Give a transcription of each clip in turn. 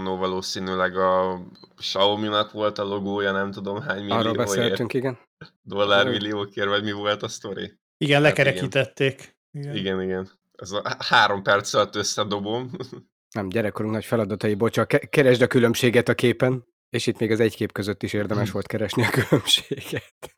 annó valószínűleg a Xiaomi-nak volt a logója, nem tudom hány millióért. Arról beszéltünk, igen. Dollármilliókért, vagy mi volt a sztori? Igen, lekerekítették. Igen, igen. igen. Ez a három perc alatt összedobom. Nem, gyerekkorunk nagy feladatai, bocsánat, keresd a különbséget a képen, és itt még az egy kép között is érdemes volt keresni a különbséget.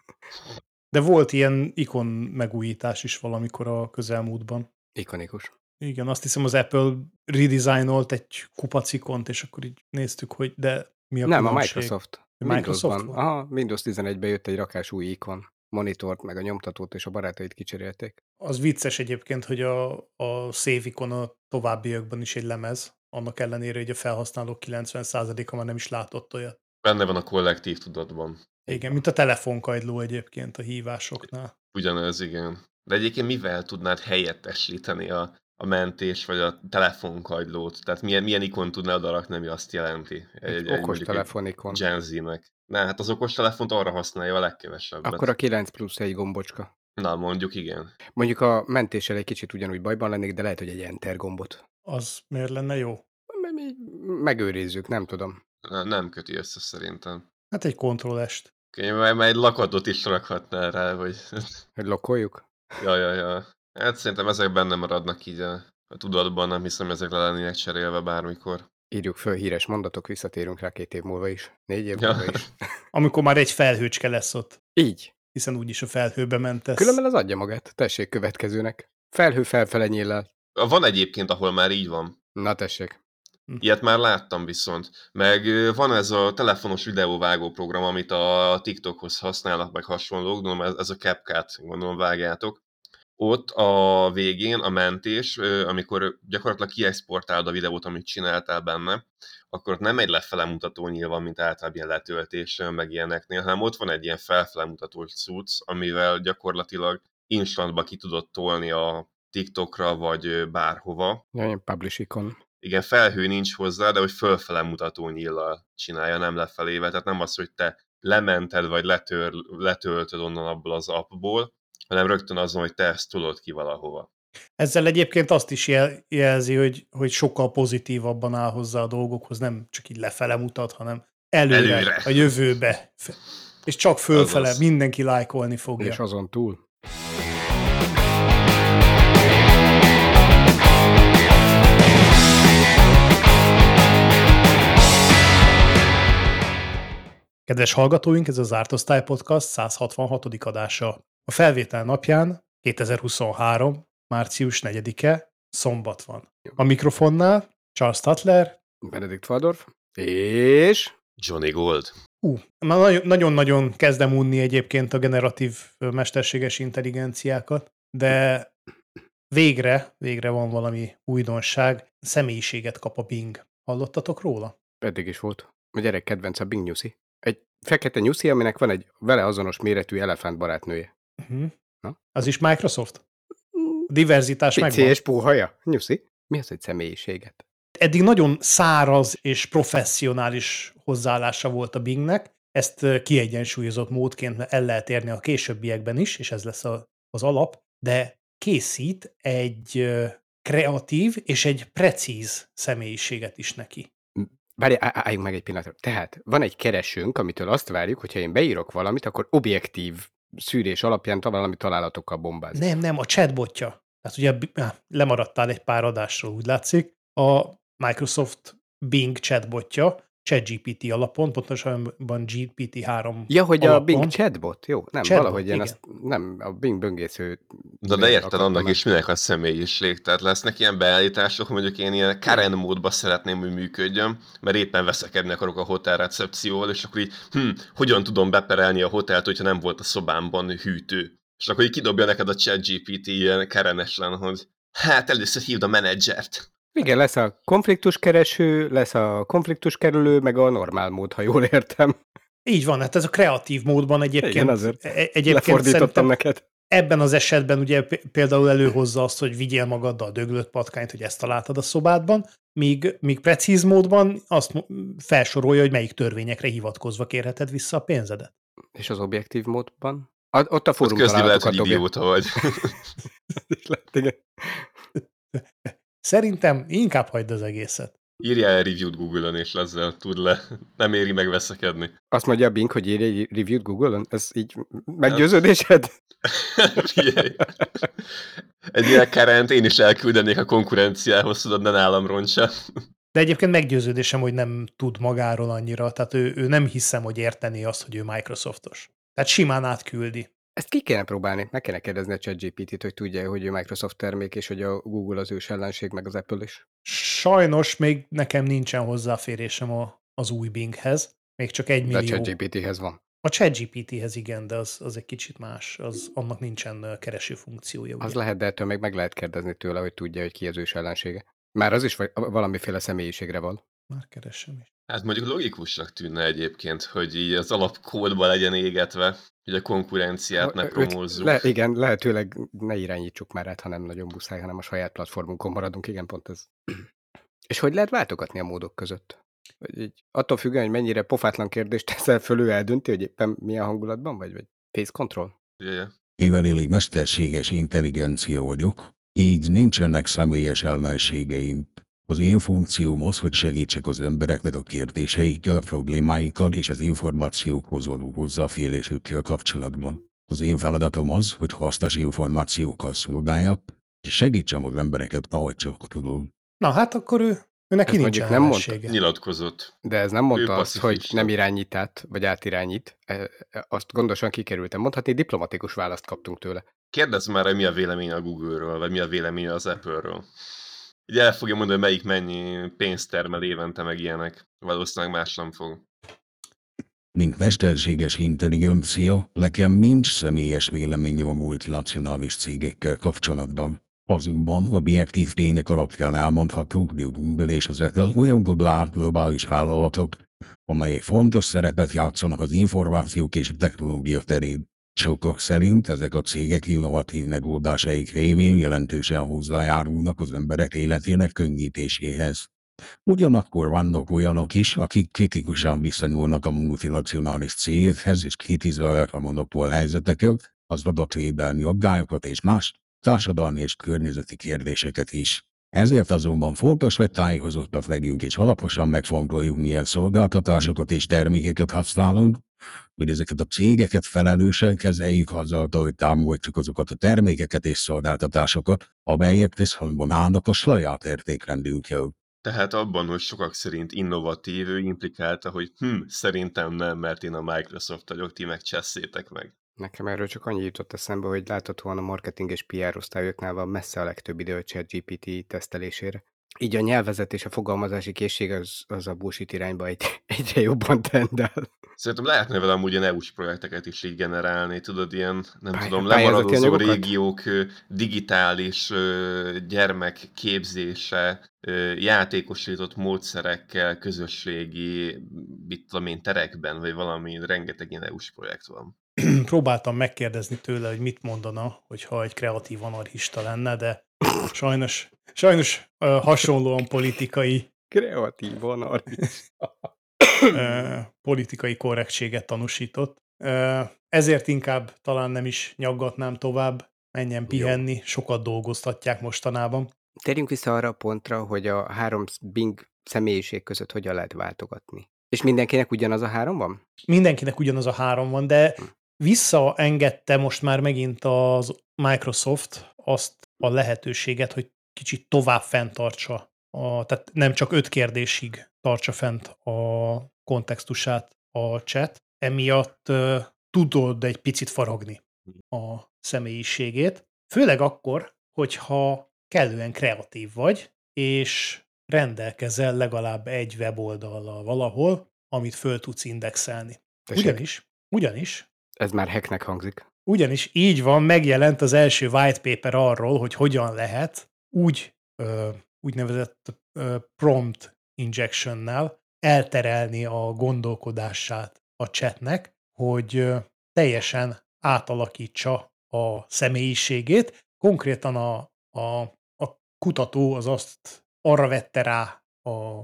De volt ilyen ikon megújítás is valamikor a közelmúltban. Ikonikus. Igen, azt hiszem az Apple redesignolt egy kupacikont, és akkor így néztük, hogy de mi a Nem, különbség? a Microsoft. Microsoft Windowsban. Aha, Windows 11-ben jött egy rakás új ikon. Monitort, meg a nyomtatót és a barátait kicserélték. Az vicces egyébként, hogy a, a Save ikon a továbbiakban is egy lemez, annak ellenére, hogy a felhasználók 90%-a már nem is látott olyat. Benne van a kollektív tudatban. Igen, mint a telefonkagyló egyébként a hívásoknál. Ugyanez, igen. De egyébként mivel tudnád helyettesíteni a, a mentés vagy a telefonkagylót? Tehát milyen, milyen ikon tudnád arakni, ami azt jelenti? Egy, mondjuk okos telefonikon. Gen Z-nek. Ne, hát az okos telefont arra használja a legkevesebbet. Akkor a 9 plusz egy gombocska. Na, mondjuk igen. Mondjuk a mentéssel egy kicsit ugyanúgy bajban lennék, de lehet, hogy egy enter gombot. Az miért lenne jó? Megőrizzük, nem tudom. Ne- Nem köti össze szerintem. Hát egy kontrollest. Majd egy lakatot is rakhatnál rá, vagy... Hogy lokkoljuk? ja, ja, ja. Hát szerintem ezek benne maradnak így a, a tudatban, nem hiszem ezek le lennének cserélve bármikor. Írjuk föl híres mondatok, visszatérünk rá két év múlva is. Négy év Ja. múlva is. Amikor már egy felhőcske lesz ott, Így. hiszen úgyis a felhőbe mentesz. Különben az adja magát. Tessék következőnek. Felhő felfele nyíllel. Van egyébként, ahol már így van. Na tessék. Ilyet már láttam viszont. Meg van ez a telefonos videóvágó program, amit a TikTokhoz használnak, meg hasonlók, gondolom ez, ez a CapCut, gondolom vágjátok. Ott a végén a mentés, amikor gyakorlatilag kiexportálod a videót, amit csináltál benne, akkor ott nem egy lefele mutató nyilván, mint általában ilyen letöltésen, meg ilyeneknél, hanem ott van egy ilyen felfele mutató cucc, amivel gyakorlatilag instantba ki tudod tolni a TikTokra, vagy bárhova, ilyen publish icon. igen, felhő nincs hozzá, de hogy fölfele mutató nyíllal csinálja, nem lefelével. Tehát nem az, hogy te lemented, vagy letör, letöltöd onnan abból az appból, hanem rögtön azon, hogy te ezt tudod ki valahova. Ezzel egyébként azt is jel- jelzi, hogy, hogy sokkal pozitívabban áll hozzá a dolgokhoz, nem csak így lefele mutat, hanem előre, Előre. a jövőbe. És csak fölfele, Azaz. mindenki lájkolni fogja. És azon túl. Kedves hallgatóink, ez az Árt Osztály Podcast 166. adása. A felvétel napján 2023. március 4-e, szombat van. A mikrofonnál Charles Tatler, Benedikt Faldorf. És... Johnny Gold. Hú, már nagyon- nagyon-nagyon kezdem unni egyébként a generatív mesterséges intelligenciákat, de végre, végre van valami újdonság, személyiséget kap a Bing. Hallottatok róla? Eddig is volt. A gyerek kedvenc a Bing Nyuszi. Egy fekete nyuszi, aminek van egy vele azonos méretű elefánt barátnője. Uh-huh. Na? Az is Microsoft? A diverzitás megvan. Pici és puhaja. Nyuszi. Mi az, hogy személyiséget? Eddig nagyon száraz és professzionális hozzáállása volt a Bingnek, ezt kiegyensúlyozott módként el lehet érni a későbbiekben is, és ez lesz a, az alap, de készít egy kreatív és egy precíz személyiséget is neki. Várj, álljunk meg egy pillanatra. Tehát van egy keresőnk, amitől azt várjuk, hogyha én beírok valamit, akkor objektív szűrés alapján valami találatokkal bombázik. Nem, nem, a chatbotja. Tehát ugye lemaradtál egy pár adásról, úgy látszik. A Microsoft Bing chatbotja, ChatGPT alapon, pontosabban GPT-3 Ja, hogy a alapon. Bing chatbot, jó? Nem, Chatbot, valahogy én igen. azt, nem, a Bing böngésző... De, de érted, annak is minek a személyiség. Tehát lesznek ilyen beállítások, hogy mondjuk én ilyen Karen módba szeretném, hogy működjön, mert éppen veszekedni akarok a hotel recepcióval, és akkor így, hm, hogyan tudom beperelni a hotelt, hogyha nem volt a szobámban hűtő. És akkor így kidobja neked a chat GPT ilyen Karenesen, hogy hát először hívd a menedzsert. Igen, lesz a konfliktuskereső, lesz a konfliktuskerülő, meg a normál mód, ha jól értem. Így van, hát ez a kreatív módban egyébként, Igen, azért e- egyébként Lefordítottam neked. ebben az esetben ugye például előhozza azt, hogy vigyél magaddal döglött patkányt, hogy ezt találtad a szobádban, míg, míg precíz módban azt felsorolja, hogy melyik törvényekre hivatkozva kérheted vissza a pénzedet. És az objektív módban? A, ott a fórum közli lehet, hogy idióta vagy. Igen. Szerintem inkább hagyd az egészet. Írjál review-t Google-on, és ezzel tud le. Nem éri meg veszekedni. Azt mondja a Bing, hogy írj egy review-t Google-on? Ez így meggyőződésed? Figyelj. Egy ilyen kerent én is elküldenék a konkurenciához, tudod, ne nálam roncsa. De egyébként meggyőződésem, hogy nem tud magáról annyira, tehát ő, ő nem hiszem, hogy érteni azt, hogy ő Microsoftos. Tehát simán átküldi. Ezt ki kéne próbálni, meg kéne kérdezni a ChatGPT-t, hogy tudja, hogy ő Microsoft termék, és hogy a Google az ős ellenség, meg az Apple is. Sajnos még nekem nincsen hozzáférésem a, az új Binghez. Még csak egy De a millió. ChatGPT-hez van. A ChatGPT-hez igen, de az, az egy kicsit más. Az, annak nincsen kereső funkciója. Az Ugye? lehet, de ettől még meg lehet kérdezni tőle, hogy tudja, hogy ki az ős ellensége. Már az is valamiféle személyiségre van. Már keresem is. Hát mondjuk logikusnak tűnne egyébként, hogy így az alapkódba legyen égetve, hogy a konkurenciát ne promózzuk. Le, igen, lehetőleg ne irányítsuk már át, ha nem nagyon muszáj, hanem a saját platformunkon maradunk, igen, pont ez. És hogy lehet váltogatni a módok között? Hogy így, attól függően, hogy mennyire pofátlan kérdést teszel föl, ő eldönti, hogy éppen milyen hangulatban vagy, vagy face control? Ugye? Mivel elég mesterséges intelligencia vagyok, így nincsenek személyes ellenségeim. Az én funkcióm az, hogy segítsek az embereknek a kérdéseikkel, a problémáikkal és az információkhoz való hozzáférésükkel kapcsolatban. Az én feladatom az, hogy hasznos információkkal szolgáljak, és segítsem az embereket, ahogy csak tudom. Na hát akkor ő, ő neki mondjuk nem mondta. Nyilatkozott. De ez nem mondta azt, hogy nem irányít át, vagy átirányít. E- e- Azt gondosan kikerültem. Mondhatni, diplomatikus választ kaptunk tőle. Kérdezz már, hogy mi a véleménye a Google-ről, vagy mi a véleménye az Apple-ről. Így el fogja mondani, hogy melyik mennyi pénzt termel évente, meg ilyenek. Valószínűleg más nem fog. Mint mesterséges intelligencia, nekem nincs személyes véleményem a multinacionális cégekkel kapcsolatban. Azonban objektív tények alapján elmondható, hogy a Google és az Apple olyan globál- globális vállalatok, amelyek fontos szerepet játszanak az információk és a technológia terén. Sokak szerint ezek a cégek innovatív megoldásaik révén jelentősen hozzájárulnak az emberek életének könnyítéséhez. Ugyanakkor vannak olyanok is, akik kritikusan viszonyulnak a multinacionális cégekhez és kritizálják a monopól helyzeteket, az adatvédelmi aggályokat és más társadalmi és környezeti kérdéseket is. Ezért azonban fontos, hogy tájékozottak legyünk és alaposan megfontoljuk, milyen szolgáltatásokat és termékeket használunk, hogy ezeket a cégeket felelősen kezeljük azáltal, hogy támogatjuk azokat a termékeket és szolgáltatásokat, amelyek visszhangban állnak a saját értékrendünkkel. Tehát abban, hogy sokak szerint innovatív, ő implikálta, hogy hm, szerintem nem, mert én a Microsoft vagyok, ti meg csesszétek meg. Nekem erről csak annyi jutott eszembe, hogy láthatóan a marketing és PR osztályoknál van messze a legtöbb idő a ChatGPT tesztelésére. Így a nyelvezet és a fogalmazási készség az, az a bullshit irányba egy, egyre jobban tendel. Szerintem lehetne vele amúgy ilyen EU-s projekteket is így generálni, tudod, ilyen, nem Pály- tudom, lemaradozó régiók, digitális gyermekképzése, játékosított módszerekkel, közösségi, mit tudom én, terekben, vagy valami, rengeteg ilyen EU-s projekt van. Próbáltam megkérdezni tőle, hogy mit mondana, hogyha egy kreatív anarchista lenne, de sajnos, sajnos ö, hasonlóan politikai Kreatív anar. ö, politikai korrektséget tanúsított. Ö, Ezért inkább talán nem is nyaggatnám tovább, menjen pihenni, sokat dolgoztatják mostanában. Térjünk vissza arra a pontra, hogy a három Bing személyiség között hogyan lehet váltogatni. És mindenkinek ugyanaz a három van? Mindenkinek ugyanaz a három van, de visszaengedte most már megint az Microsoft azt a lehetőséget, hogy kicsit tovább fenntartsa, a, tehát nem csak öt kérdésig tartsa fent a kontextusát a chat, emiatt tudod egy picit faragni a személyiségét, főleg akkor, hogyha kellően kreatív vagy, és rendelkezel legalább egy weboldallal valahol, amit föl tudsz indexelni. Tessék, Ugyanis, ugyanis, Ez már hacknek hangzik. Ugyanis így van, megjelent az első white paper arról, hogy hogyan lehet úgy ö, úgynevezett ö, prompt injectionnel elterelni a gondolkodását a chatnek, hogy ö, teljesen átalakítsa a személyiségét. Konkrétan a, a, a kutató az azt arra vette rá a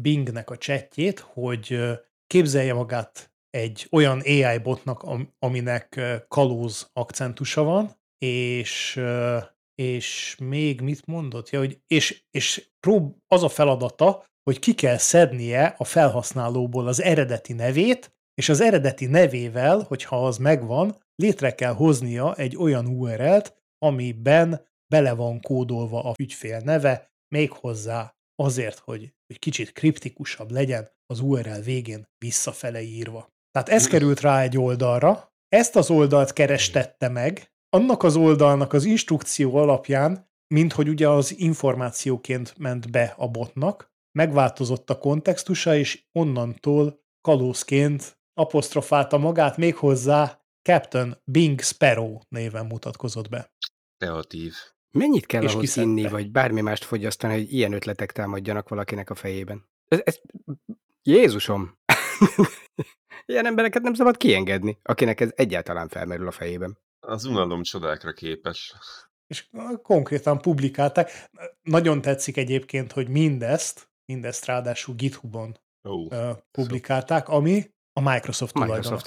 Bingnek a chatjét, hogy képzelje magát egy olyan AI botnak, am- aminek kalóz akcentusa van, és, és még mit mondott? Ja, hogy és, és prób- az a feladata, hogy ki kell szednie a felhasználóból az eredeti nevét, és az eredeti nevével, hogyha az megvan, létre kell hoznia egy olyan URL-t, amiben bele van kódolva a ügyfél neve, méghozzá azért, hogy egy kicsit kriptikusabb legyen az URL végén visszafele írva. Tehát ez került rá egy oldalra, ezt az oldalt kerestette meg, annak az oldalnak az instrukció alapján, mint hogy ugye az információként ment be a botnak, megváltozott a kontextusa, és onnantól kalózként apostrofálta magát, méghozzá Captain Bing Sparrow néven mutatkozott be. Kreatív. Mennyit kell És ahhoz kiszedte. inni, vagy bármi mást fogyasztani, hogy ilyen ötletek támadjanak valakinek a fejében? Ez, ez... Jézusom! ilyen embereket nem szabad kiengedni, akinek ez egyáltalán felmerül a fejében. Az unalom csodákra képes. És konkrétan publikálták. Nagyon tetszik egyébként, hogy mindezt, mindezt ráadásul GitHubon ö, publikálták, ami a Microsoft tulajdona.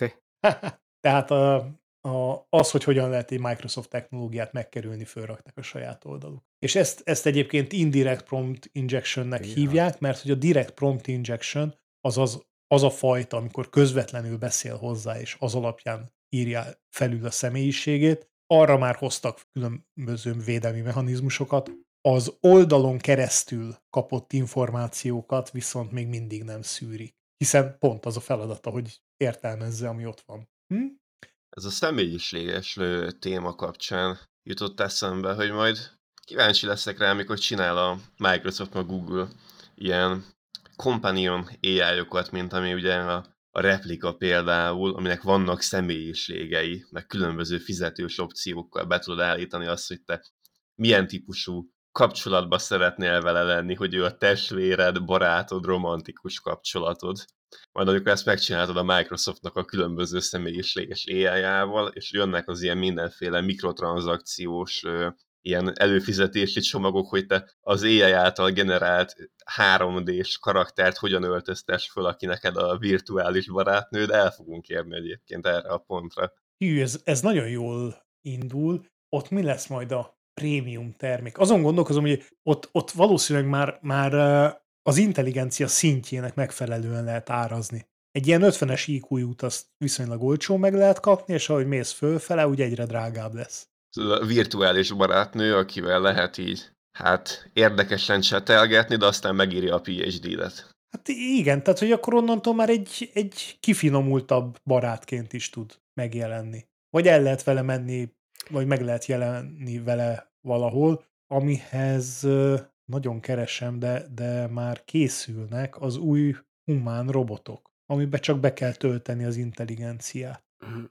Tehát a, a, az, hogy hogyan lehet egy Microsoft technológiát megkerülni, fölrakták a saját oldaluk. És ezt, ezt egyébként indirect prompt injectionnek Ja. hívják, mert hogy a direct prompt injection az, az, az a fajta, amikor közvetlenül beszél hozzá, és az alapján írja felül a személyiségét, arra már hoztak különböző védelmi mechanizmusokat, az oldalon keresztül kapott információkat viszont még mindig nem szűrik. Hiszen pont az a feladata, hogy értelmezze, ami ott van. Hm? ez a személyiséges téma kapcsán jutott eszembe, hogy majd kíváncsi leszek rá, amikor csinál a Microsoft, meg Google ilyen companion AI-okat, mint ami ugye a, a replika például, aminek vannak személyiségei, meg különböző fizetős opciókkal be tudod állítani azt, hogy te milyen típusú kapcsolatba szeretnél vele lenni, hogy ő a testvéred, barátod, romantikus kapcsolatod. Majd amikor ezt megcsináltad a Microsoftnak a különböző személyiséges AI-jával, és jönnek az ilyen mindenféle mikrotranszakciós ilyen előfizetési csomagok, hogy te az AI által generált 3D-s karaktert hogyan öltöztes föl, aki neked a virtuális barátnőd, el fogunk érni egyébként erre a pontra. Hű, ez, ez nagyon jól indul. Ott mi lesz majd a prémium termék? Azon gondolkozom, hogy ott, ott valószínűleg már, már az intelligencia szintjének megfelelően lehet árazni. Egy ilyen 50-es IQ-jút azt viszonylag olcsó meg lehet kapni, és ahogy mész fölfele, úgy egyre drágább lesz. Virtuális barátnő, akivel lehet így, hát érdekesen csetelgetni, de aztán megírja a PhD-det. Hát igen, tehát hogy akkor onnantól már egy, egy kifinomultabb barátként is tud megjelenni. Vagy el lehet vele menni, vagy meg lehet jelenni vele valahol, amihez nagyon keresem, de, de már készülnek az új humán robotok, amiben csak be kell tölteni az intelligenciát.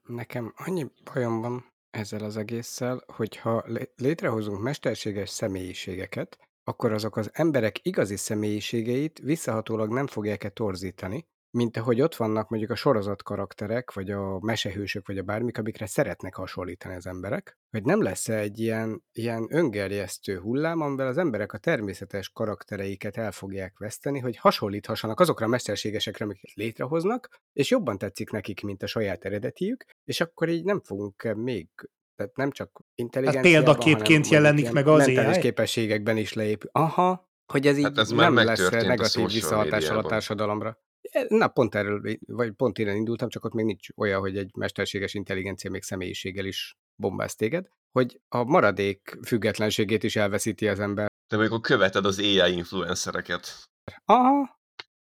Nekem annyi bajom van ezzel az egésszel, hogyha lé- létrehozunk mesterséges személyiségeket, akkor azok az emberek igazi személyiségeit visszahatólag nem fogják-e torzítani, mint ahogy ott vannak mondjuk a sorozat karakterek, vagy a mesehősök, vagy a bármik, amikre szeretnek hasonlítani az emberek, hogy nem lesz egy ilyen, ilyen öngerjesztő hullám, amivel az emberek a természetes karaktereiket el fogják veszteni, hogy hasonlíthassanak azokra a mesterségesekre, amiket létrehoznak, és jobban tetszik nekik, mint a saját eredetiük, és akkor így nem fogunk még tehát nem csak intelligenciában, Hát példaképként jelenik meg az AI? képességekben is leépül. Aha, hogy ez így Hát ez hát már nem lesz negatív visszahatással a médiában. társadalomra. Na, pont erről, vagy pont innen indultam, csak ott még nincs olyan, hogy egy mesterséges intelligencia még személyiséggel is bombáz téged, hogy a maradék függetlenségét is elveszíti az ember. De amikor követed az AI influencereket, Aha,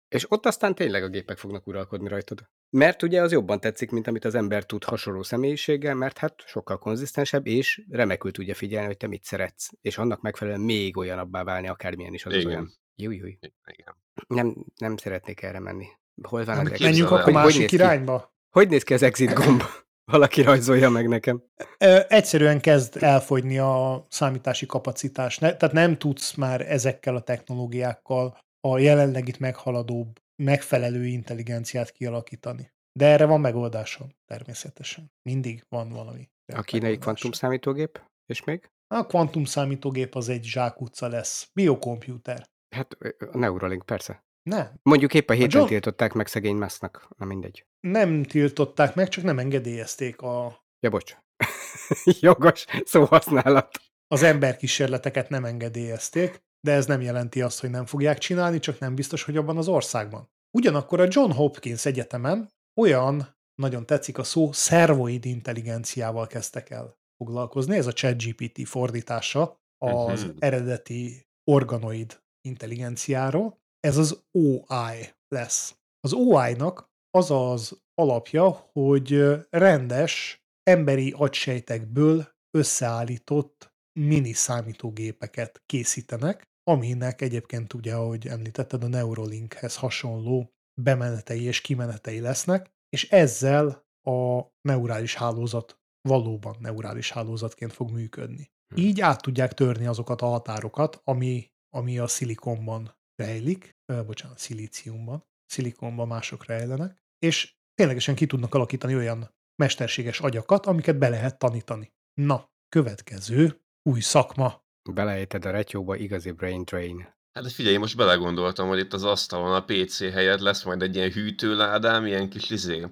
és ott aztán tényleg a gépek fognak uralkodni rajtad. Mert ugye az jobban tetszik, mint amit az ember tud hasonló személyiséggel, mert hát sokkal konzisztensebb, és remekül tudja figyelni, hogy te mit szeretsz, és annak megfelelően még olyanabbá válni, akármilyen is az Igen. olyan. Júj, júj. igen. Nem, nem szeretnék erre menni. Hol van az Nem, exit? Menjünk akkor másik irányba. Hogy néz ki az exit gomb? Valaki rajzolja meg nekem. Ö, egyszerűen kezd elfogyni a számítási kapacitás. Ne, tehát nem tudsz már ezekkel a technológiákkal a jelenlegit meghaladóbb, megfelelő intelligenciát kialakítani. De erre van megoldásom, természetesen. Mindig van valami. A kínai megoldás. kvantum számítógép? És még? A kvantum számítógép az egy zsákutca lesz. Biokomputer. Hát a Neuralink, persze. Nem, Mondjuk épp a héten John- tiltották meg szegény Musknak. Na mindegy. nem tiltották meg, csak nem engedélyezték a, Ja, bocs. Jogos szóhasználat. az emberkísérleteket nem engedélyezték, de ez nem jelenti azt, hogy nem fogják csinálni, csak nem biztos, hogy abban az országban. Ugyanakkor a John Hopkins Egyetemen olyan, nagyon tetszik a szó, szervoid intelligenciával kezdtek el foglalkozni, ez a ChatGPT fordítása az Mhm. eredeti organoid intelligenciáról. Ez az OI lesz. Az OI-nak az az alapja, hogy rendes emberi agysejtekből összeállított mini számítógépeket készítenek, aminek egyébként ugye, ahogy említetted, a Neuralinkhez hasonló bemenetei és kimenetei lesznek, és ezzel a neurális hálózat valóban neurális hálózatként fog működni. Hm. Így át tudják törni azokat a határokat, ami, ami a szilikonban rejlik, ö, bocsánat, szilíciumban, szilikonban mások rejlenek, és ténylegesen ki tudnak alakítani olyan mesterséges agyakat, amiket be lehet tanítani. Na, következő új szakma. Beleejted a retyóba igazi brain drain. Hát figyelj, most belegondoltam, hogy itt az asztalon a PC helyett lesz majd egy ilyen hűtőládám, ilyen kis izé,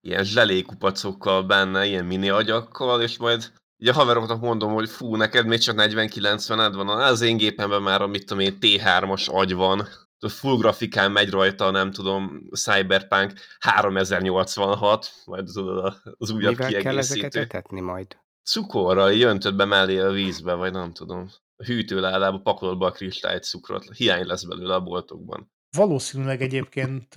ilyen zselékupacokkal benne, ilyen mini agyakkal, és majd ugye a haveroknak mondom, hogy fú, neked még csak 40-90-ed van, az én gépemben már a mit tudom én, T3-as agy van, full grafikán megy rajta, nem tudom, Cyberpunk 3086, majd tudod, az újabb Mivel kell ezeket kiegészítő. etetni majd? Cukorral így öntöd be mellé a vízbe, vagy nem tudom. A hűtőládába pakolod be a kristályt cukrot. Hiány lesz belőle a boltokban. Valószínűleg egyébként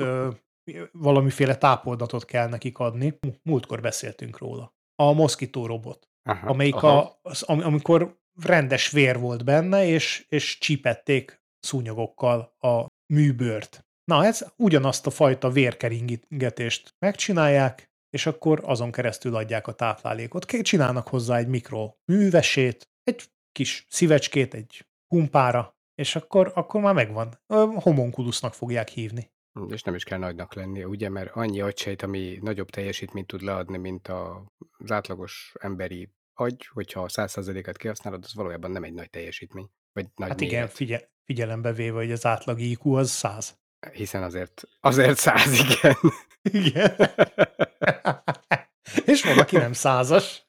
valamiféle tápoldatot kell nekik adni. Múltkor beszéltünk róla. A Mosquito robot, Aha. amelyik Aha. a, az, am- amikor rendes vér volt benne, és, és csípették szúnyogokkal a műbőrt. Na, ez ugyanazt a fajta vérkeringetést megcsinálják, és akkor azon keresztül adják a táplálékot. Csinálnak hozzá egy mikro művesét, egy kis szívecskét, egy pumpára, és akkor, akkor már megvan. Ö, Homunculusnak fogják hívni. És nem is kell nagynak lennie, ugye, mert annyi agysejt, ami nagyobb teljesítményt tud leadni, mint az átlagos emberi agy, hogyha a 100%-át kihasználod, az valójában nem egy nagy teljesítmény. Vagy nagy Hát méret, igen, figye, figyelembe véve, hogy az átlag IQ az 100. Hiszen azért, azért száz, igen. Igen. és van, aki nem százas.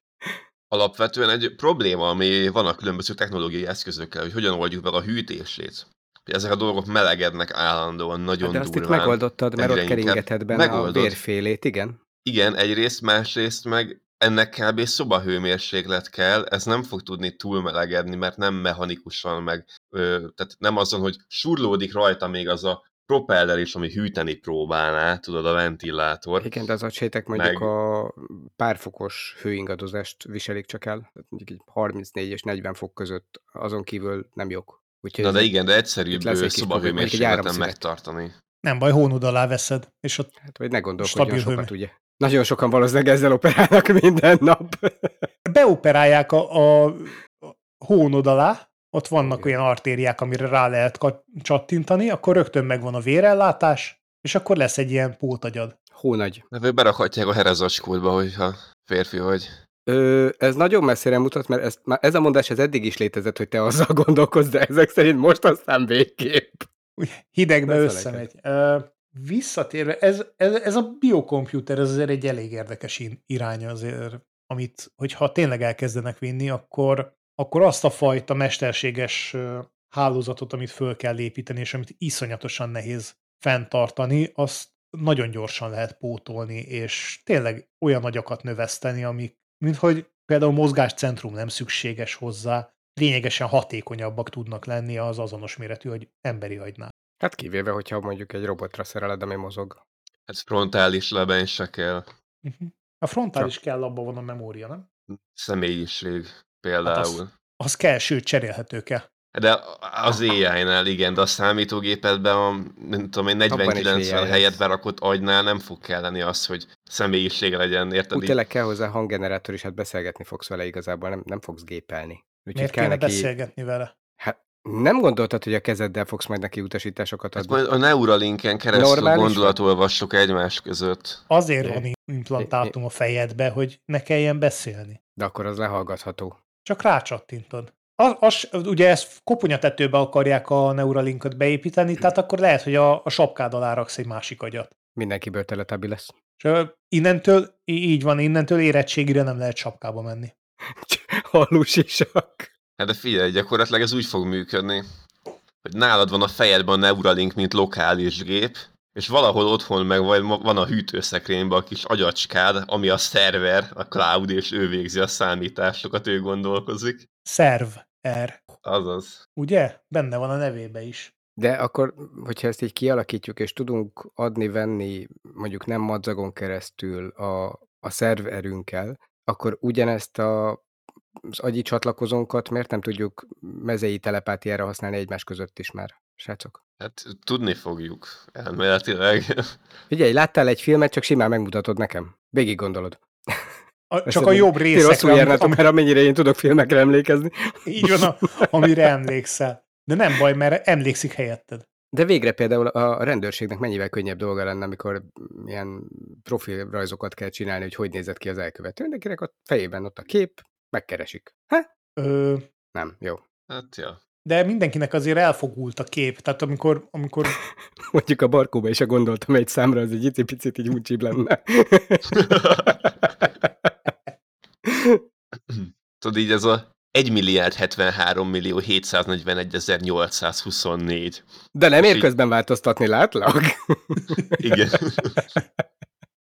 Alapvetően egy probléma, ami van a különböző technológiai eszközökkel, hogy hogyan oldjuk meg a hűtését. Hogy ezek a dolgok melegednek állandóan, nagyon De azt itt durván. megoldottad, mert ott keringeted benne a Megoldod. vérfélét, igen. Igen, egyrészt, másrészt meg ennek kb. szobahőmérséklet kell, ez nem fog tudni túlmelegedni, mert nem mechanikusan, meg ö, tehát nem azon, hogy surlódik rajta még az a propeller is, ami hűteni próbálná, tudod, a ventilátor. Igen, de az agysejtek mondjuk Meg- a párfokos hőingadozást viselik csak el. Tehát mondjuk így 34 és 40 fok között azon kívül nem jók. Úgyhogy Na de igen, de egyszerűbb szobahőmérsékleten megtartani. Nem baj, hónod alá veszed, és ott Hát, vagy ne gondolkodjon Stabil sokat, hőmé- ugye. Nagyon sokan valószínűleg ezzel operálnak minden nap. beoperálják a, a, a hónod alá, ott vannak olyan artériák, amire rá lehet csattintani, akkor rögtön megvan a vérellátás, és akkor lesz egy ilyen pótagyad. Hónagy. De berakhatják a herezacskódba, hogyha férfi vagy. Ö, ez nagyon messzire mutat, mert ez, már ez a mondás ez eddig is létezett, hogy te azzal gondolkozz, de ezek szerint most aztán végképp. Hidegbe összemegy. Ö, visszatérve, ez, ez, ez a biokomputer, ez azért egy elég érdekes irány azért, amit, hogyha tényleg elkezdenek vinni, akkor, akkor azt a fajta mesterséges hálózatot, amit föl kell építeni, és amit iszonyatosan nehéz fenntartani, azt nagyon gyorsan lehet pótolni, és tényleg olyan agyakat növeszteni, amik, mint hogy például mozgáscentrum nem szükséges hozzá, lényegesen hatékonyabbak tudnak lenni az azonos méretű agy, emberi agynál. Hát kivéve, hogyha mondjuk egy robotra szereled, ami mozog. Hát frontális leben se kell. Uh-huh. A frontális kell, abban van a memória, nem? Személyiség Hát például. az, az kell, sőt, cserélhető kell. De az AI-nál igen, de a számítógépedben a, nem tudom is 40-90 AI helyet berakott agynál nem fog kelleni az, hogy személyiség legyen, érted? Úgy tényleg kell hozzá hanggenerátor is, hát beszélgetni fogsz vele igazából, nem, nem fogsz gépelni. Úgyhogy Miért kell kéne neki... beszélgetni vele? Hát nem gondoltad, hogy a kezeddel fogsz majd neki utasításokat Hát adni? majd a Neuralinken keresztül Normális gondolatolvassok egymás között. Azért É. van implantátum a fejedbe, hogy ne kelljen beszélni. De akkor az lehallgatható. Csak rácsattintod. Az, az, ugye ezt koponyatetőbe akarják a Neuralinket beépíteni, tehát akkor lehet, hogy a, a sapkád alá raksz egy másik agyat. Mindenkiből teletabi lesz. És innentől, így van, innentől érettségire nem lehet sapkába menni. Hallusisak. Hát de figyelj, gyakorlatilag ez úgy fog működni, hogy nálad van a fejedben a Neuralink, mint lokális gép, és valahol otthon meg van a hűtőszekrényben a kis agyacskád, ami a szerver, a cloud, és ő végzi a számításokat, ő gondolkozik. Szerv, R. Azaz. Ugye? Benne van a nevébe is. De akkor, hogyha ezt így kialakítjuk, és tudunk adni-venni mondjuk nem madzagon keresztül a, a szerverünkkel, akkor ugyanezt a, az agyi csatlakozónkat miért nem tudjuk mezei telepátiára használni egymás között is már, srácok? Hát tudni fogjuk elméletileg. Figyelj, láttál egy filmet, csak simán megmutatod nekem. Végig gondolod. A, csak a jobb részekre, rosszul járnátok, ami, mert amennyire én tudok filmekre emlékezni. így van, a, amire emlékszel. De nem baj, mert emlékszik helyetted. De végre például a rendőrségnek mennyivel könnyebb dolga lenne, amikor ilyen profilrajzokat kell csinálni, hogy hogy nézett ki az elkövető. Mindenkinek a fejében ott a kép, megkeresik. Ha? Ö, Nem, jó. Hát, ja. de mindenkinek azért elfogult a kép. Tehát amikor, amikor Mondjuk a barkóba is, ha gondoltam egy számra, az egy icipicit így uncsibb lenne. Tudod, így ez a 1 milliárd 73 millió 741 ezer 824. De nem ér közben változtatni, látlak? Igen.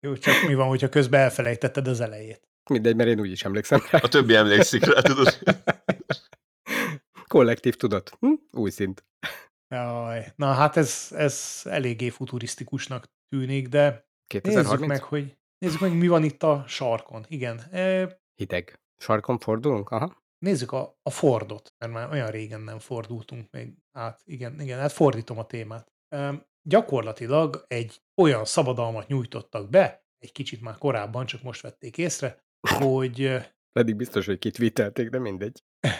jó, csak mi van, hogyha közben elfelejtetted az elejét. Mindegy, mert én úgy is emlékszem rá. A többi emlékszik rá, tudod. Kollektív tudat. Hm? Új szint. Jaj. Na hát ez, ez eléggé futurisztikusnak tűnik, de nézzük 2030? meg, hogy nézzük meg, mi van itt a sarkon. Igen. E, Hideg. Sarkon fordulunk? Aha. Nézzük a, a Fordot, mert már olyan régen nem fordultunk még át. Igen, igen, hát fordítom a témát. Gyakorlatilag egy olyan szabadalmat nyújtottak be, egy kicsit már korábban, csak most vették észre, hogy Pedig biztos, hogy kitvítelték, de mindegy.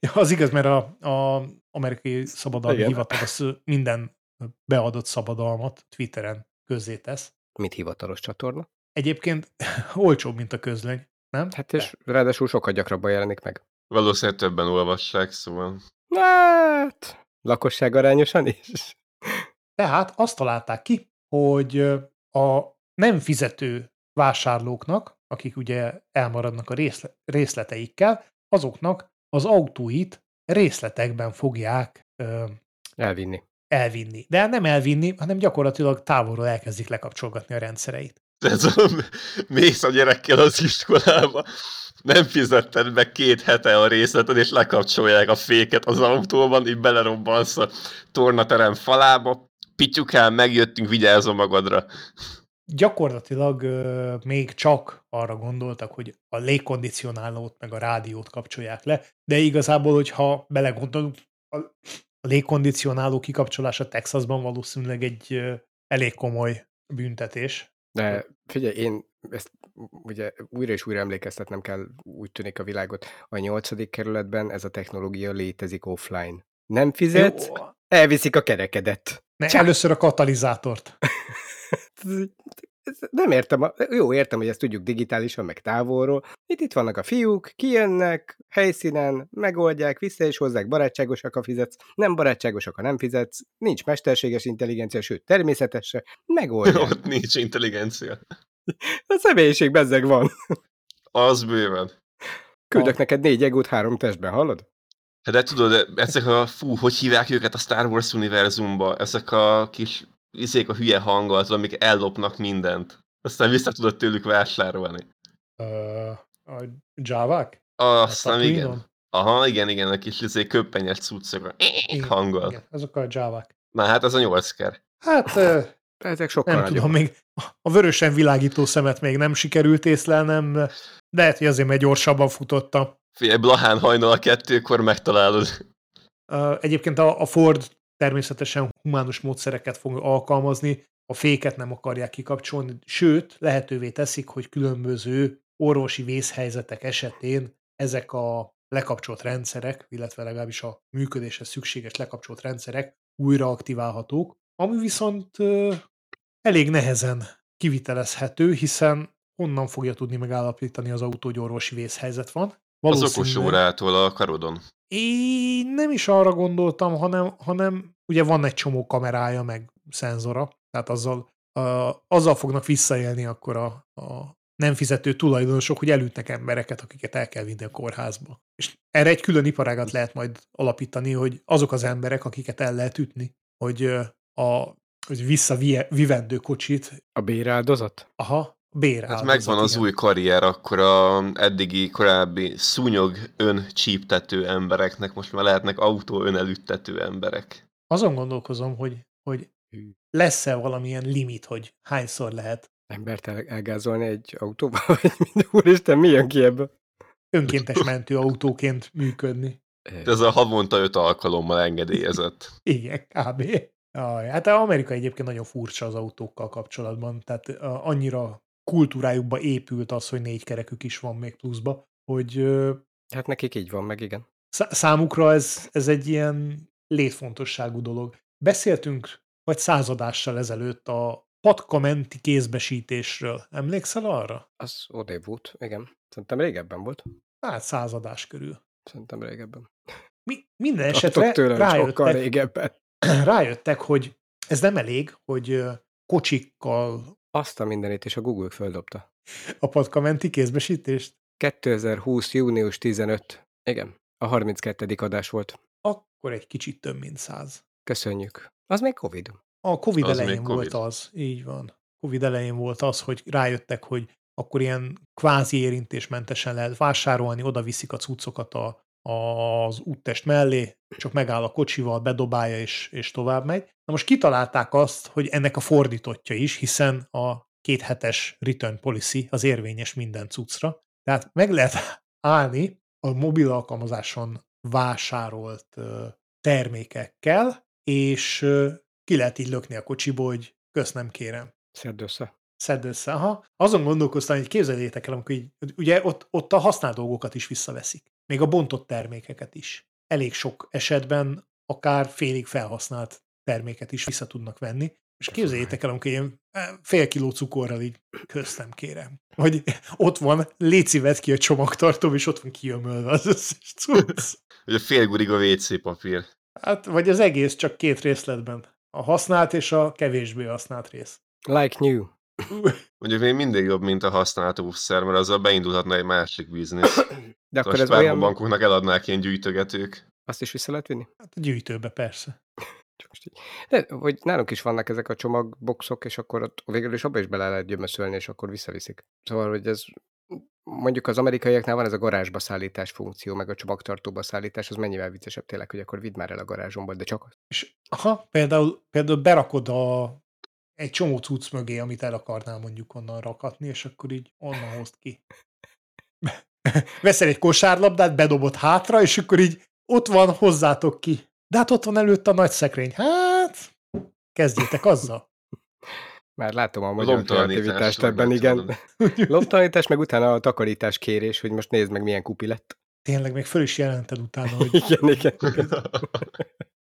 Ja, az igaz, mert a, a amerikai szabadalmi Igen. hivatal az minden beadott szabadalmat Twitteren közzétesz. Mint hivatalos csatorna. Egyébként olcsóbb, mint a közlöny, nem? Hát és ráadásul sokkal gyakrabban jelenik meg. Valószínűleg többen olvassák, szóval. Hát, lakosság arányosan is. Tehát azt találták ki, hogy a nem fizető vásárlóknak, akik ugye elmaradnak a részle- részleteikkel, azoknak az autóit részletekben fogják ö, Elvinni. elvinni. De nem elvinni, hanem gyakorlatilag távolról elkezdik lekapcsolgatni a rendszereit. Ez a, mész a gyerekkel az iskolába, nem fizetted meg két hete a részleted, és lekapcsolják a féket az autóban, így belerobbansz a tornaterem falába. Pityukán, megjöttünk, vigyázzon magadra. Gyakorlatilag ö, még csak arra gondoltak, hogy a légkondicionálót meg a rádiót kapcsolják le, de igazából, hogyha belegondolunk, a, a légkondicionáló kikapcsolása Texasban valószínűleg egy ö, elég komoly büntetés. De figyelj, én ezt ugye újra és újra emlékeztetnem kell, úgy tűnik a világot. A nyolcadik kerületben ez a technológia létezik offline. Nem fizetsz, Jó, elviszik a kerekedet. Ne, Csá! először a katalizátort. Nem értem, a- jó, értem, hogy ezt tudjuk digitálisan, meg távolról. Itt, itt vannak a fiúk, kijönnek, helyszínen, megoldják, vissza is hozzák, barátságosak, ha fizetsz, nem barátságosak, ha nem fizetsz, nincs mesterséges intelligencia, sőt, természetes se, megoldják. Ott nincs intelligencia. A személyiség bezzeg van. Az bőven. Küldök A- neked négy egót három testben, hallod? Hát De tudod, ezek a, fú, hogy hívják őket a Star Wars univerzumba? Ezek a kis, izék a hülye hanggal, tudod, amik ellopnak mindent. Aztán vissza tudod tőlük vásárolni. Ö, a Javák? Aztán igen. Tatooine-on? Aha, igen, igen, a kis izé, köppenyes cuccok Igen, hanggal. Igen, azok a Javák. Na hát ez a 8 ker. Hát Ezek sokkal nem nagyobb. tudom, még a vörösen világító szemet még nem sikerült észlelnem, de lehet, hogy azért, mert gyorsabban futottam. Figyelj, Blahán hajnal a kettőkor megtalálod. Egyébként a, a Ford természetesen humánus módszereket fog alkalmazni, a féket nem akarják kikapcsolni, sőt, lehetővé teszik, hogy különböző orvosi vészhelyzetek esetén ezek a lekapcsolt rendszerek, illetve legalábbis a működéshez szükséges lekapcsolt rendszerek újra aktiválhatók, ami viszont elég nehezen kivitelezhető, hiszen honnan fogja tudni megállapítani az autó, hogy orvosi vészhelyzet van. Az okos Valószínűleg- órától a karodon. én nem is arra gondoltam, hanem, hanem ugye van egy csomó kamerája, meg szenzora, tehát azzal, uh, azzal fognak visszaélni akkor a, a nem fizető tulajdonosok, hogy elütnek embereket, akiket el kell vinni a kórházba. És erre egy külön iparágat lehet majd alapítani, hogy azok az emberek, akiket el lehet ütni, hogy a hogy visszavivendő kocsit, A béráldozat? aha, béráldozat. Hát megvan az igen. új karrier, akkor a eddigi korábbi szúnyog öncsíptető embereknek most már lehetnek autó önelüttető emberek. Azon gondolkozom, hogy, hogy lesz-e valamilyen limit, hogy hányszor lehet Embert el, elgázolni egy autóba? Vagy minden úristen, mi jön ki ebből? önkéntes mentő autóként működni. Ez a havonta öt alkalommal engedélyezett. Igen, kb. Jaj, hát Amerika egyébként nagyon furcsa az autókkal kapcsolatban, tehát annyira kultúrájukba épült az, hogy négy kerekük is van még pluszba, hogy Hát nekik így van, meg igen. szá- számukra ez, ez egy ilyen létfontosságú dolog. Beszéltünk vagy századással ezelőtt a patkamenti kézbesítésről. Emlékszel arra? Az odébb volt, igen. Szerintem régebben volt. Hát századás körül. Szerintem régebben. Mi, minden esetre tőlem rájöttek, régebben. rájöttek, hogy ez nem elég, hogy kocsikkal Azt a mindenit is a Google földobta. a patkamenti kézbesítést, 2020. június 15. Igen, a 32. adás volt. akkor egy kicsit több, mint száz. Köszönjük. Az még Covid. A Covid Az elején Covid. volt az, így van. Covid elején volt az, hogy rájöttek, hogy akkor ilyen kvázi érintésmentesen lehet vásárolni, oda viszik a cuccokat a, az úttest mellé, csak megáll a kocsival, bedobálja és, és tovább megy. Na most kitalálták azt, hogy ennek a fordítottja is, hiszen a kéthetes return policy az érvényes minden cuccra. Tehát meg lehet állni a mobil alkalmazáson vásárolt termékekkel, és ki lehet így lökni a kocsiból, hogy kösz nem kérem Szedd össze. szedd össze. Aha. Azon gondolkoztam, hogy képzeljétek el, amikor így, ugye ott, ott a használt dolgokat is visszaveszik. Még a bontott termékeket is. Elég sok esetben akár félig felhasznált terméket is vissza tudnak venni. És képzeljétek el, amikor ilyen eh, fél kiló cukorral így köztem kérem. Vagy ott van, léci vedd ki a csomagtartóm, és ott van kiömölve az összes cucc. Ugye fél gurig a WC papír. Hát, vagy az egész csak két részletben. A használt és a kevésbé használt rész. Like new. Mondjuk még mindig jobb, mint a használt óvszer, mert azzal beindulhatna egy másik biznisz. De A akkor ez olyan... spermabankoknak eladnák ilyen gyűjtögetők. Azt is vissza lehet vinni? Hát a gyűjtőbe persze. Csak most így. De, hogy nálunk is vannak ezek a csomagboxok, és akkor ott végül is abba is bele lehet gyömöszölni, és akkor visszaviszik. Szóval, hogy ez mondjuk az amerikaiaknál van ez a garázsba szállítás funkció, meg a csomagtartóba szállítás, az mennyivel viccesebb tényleg, hogy akkor vidd már el a garázsomba, de csak azt. És aha, például, például berakod a, egy csomó cucc mögé, amit el akarnál mondjuk onnan rakatni, és akkor így onnan hozd ki. Veszel egy kosárlabdát, bedobod hátra, és akkor így ott van, hozzátok ki. De hát ott van előtt a nagy szekrény. Hát, kezdjétek azzal. Már látom a magyar kreativitást ebben, igen. Lomtalanítás, meg utána a takarítás kérés, hogy most nézd meg, milyen kupi lett. Tényleg, még föl is jelented utána, hogy Igen, igen.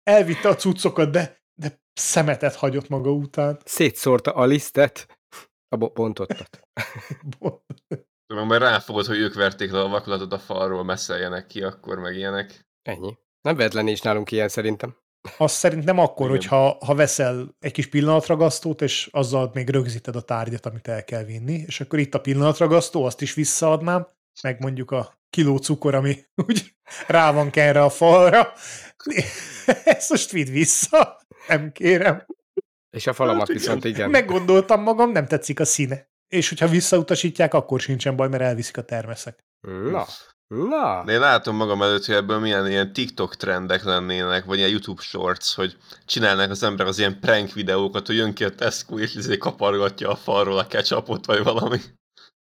elvitte a cuccokat, de szemetet hagyott maga után. Szétszórta a lisztet, a bo- bontottat. Tudom, majd ráfogod, hogy ők verték le a vakulatot a falról, messzeljenek ki, akkor meg ilyenek. Ennyi. Nem lehet lenni is nálunk ilyen szerintem. Azt szerintem akkor, Igen. hogyha ha veszel egy kis pillanatragasztót, és azzal még rögzíted a tárgyat, amit el kell vinni, és akkor itt a pillanatragasztó, azt is visszaadnám, meg mondjuk a kiló cukor, ami úgy rá van kenre a falra. Ezt most vidd vissza, nem kérem. És a falamat Hát viszont igen. Meggondoltam magam, nem tetszik a színe. És hogyha visszautasítják, akkor sincsen baj, mert elviszik a termeszek. Na, na. De én látom magam előtt, hogy ebből milyen ilyen TikTok trendek lennének, vagy ilyen YouTube shorts, hogy csinálnak az emberek az ilyen prank videókat, hogy jön ki a Tesco, és izé kapargatja a falról a ketchupot, vagy valami.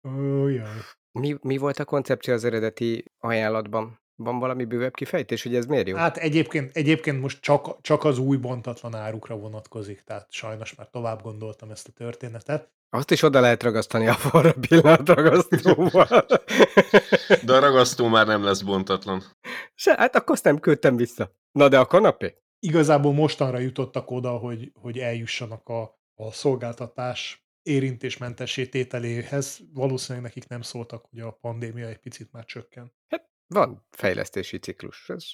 Ó, jaj. Mi, mi volt a koncepció az eredeti ajánlatban? Van valami bővebb kifejtés, hogy ez miért jó? Hát egyébként, egyébként most csak, csak az új bontatlan árukra vonatkozik, tehát sajnos már tovább gondoltam ezt a történetet. Azt is oda lehet ragasztani a falra pillanatragasztóval. De a ragasztó már nem lesz bontatlan. Se, hát akkor azt nem küldtem vissza. Na de a kanapé? Igazából mostanra jutottak oda, hogy, hogy eljussanak a, a szolgáltatás érintésmentessé tételéhez. Valószínűleg nekik nem szóltak, hogy a pandémia egy picit már csökken. Van fejlesztési ciklus. Ez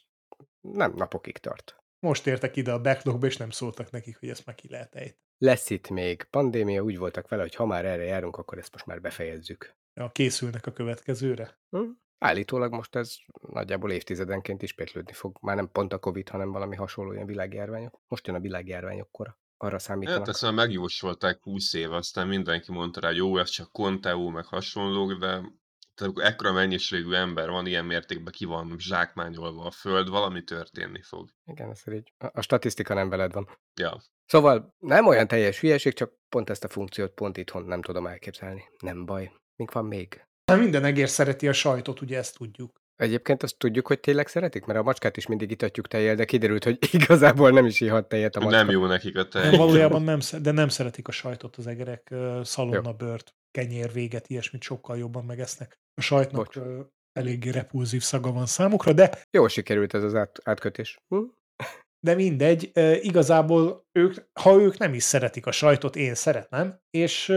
nem napokig tart. Most értek ide a backlogba, és nem szóltak nekik, hogy ezt meg ki lehet ejteni. Lesz itt még pandémia, úgy voltak vele, hogy ha már erre járunk, akkor ezt most már befejezzük. Ja, készülnek a következőre. Hm? Állítólag most ez nagyjából évtizedenként ismétlődni fog. Már nem pont a Covid, hanem valami hasonló ilyen világjárványok. Most jön a világjárványok kora. Arra számítanak. Hát ezt már megjósolták 20 év, aztán mindenki mondta rá, hogy jó, ez csak Conteo, meg hasonlók, de tehát ekkora mennyiségű ember van, ilyen mértékben ki van zsákmányolva a föld, valami történni fog. Igen, ez így. A, a statisztika nem veled van. Ja. Szóval nem olyan teljes hülyeség, csak pont ezt a funkciót pont itthon nem tudom elképzelni. Nem baj. Mink van még? Hát minden egér szereti a sajtot, ugye ezt tudjuk. Egyébként azt tudjuk, hogy tényleg szeretik, mert a macskát is mindig itatjuk tejjel, de kiderült, hogy igazából nem is ihat tejet a macska. Nem jó nekik a tej. Nem, valójában nem, de nem szeretik a sajtot az egerek, ö, szalonnabört, kenyér véget, ilyesmit sokkal jobban megesznek. A sajtnak Bocs. eléggé repulzív szaga van számukra, de Jól sikerült ez az át, átkötés. Hm? de mindegy, igazából ők, ha ők nem is szeretik a sajtot, én szeretem, és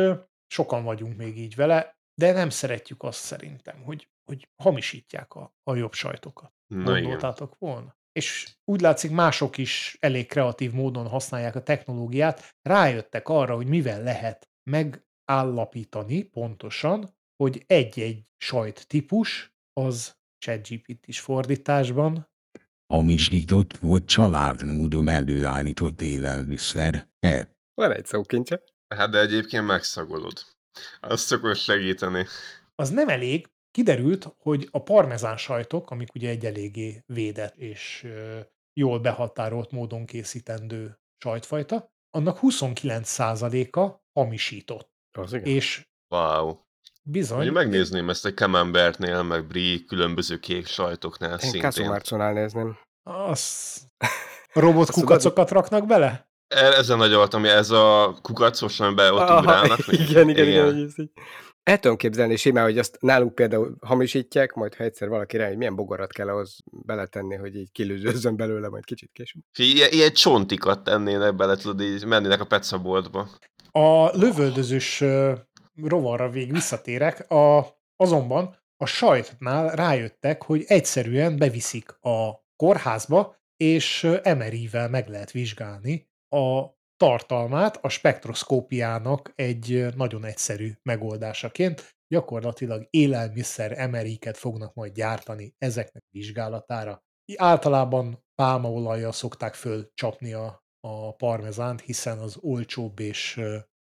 sokan vagyunk még így vele, de nem szeretjük azt szerintem, hogy, hogy hamisítják a, a jobb sajtokat. Na igen. Gondoltátok volna? És úgy látszik, mások is elég kreatív módon használják a technológiát, rájöttek arra, hogy mivel lehet megállapítani pontosan, hogy egy-egy sajt típus az ChatGPT is fordításban Hamisított vagy családmódon előállított élelmiszer. E. Van egy szókincse. Hát de egyébként megszagolod. Az szokott segíteni. az nem elég, kiderült, hogy a parmezán sajtok, amik ugye egy eléggé védett és jól behatárolt módon készítendő sajtfajta, annak 29%-a hamisított. Az igen. És Wow. Bizony, Mondjuk megnézném ezt egy Camembertnél, meg Brie, különböző kék sajtoknál Én szintén. Kászumarconál nézném. az robotkukacokat raknak bele? E- Ezen agyaltam, ez a kukacos, amiben ott ugrálnak. igen, igen, igen, igen. igen. El tudom képzelni simán, hogy azt nálunk például hamisítják, majd ha egyszer valaki rá, hogy milyen bogarat kell ahhoz beletenni, hogy így kilőzőzzön belőle majd kicsit később. Ilyen, ilyen csontikat tennének bele, tudod, így mennének a petszaboltba. A lövöldözős rovarra vég visszatérek, a, azonban a sajtnál rájöttek, hogy egyszerűen beviszik a kórházba, és MRI-vel meg lehet vizsgálni a tartalmát a spektroszkópiának egy nagyon egyszerű megoldásaként. Gyakorlatilag élelmiszer MRI-ket fognak majd gyártani ezeknek vizsgálatára. Általában pálmaolajjal szokták fölcsapni a, a parmezánt, hiszen az olcsóbb és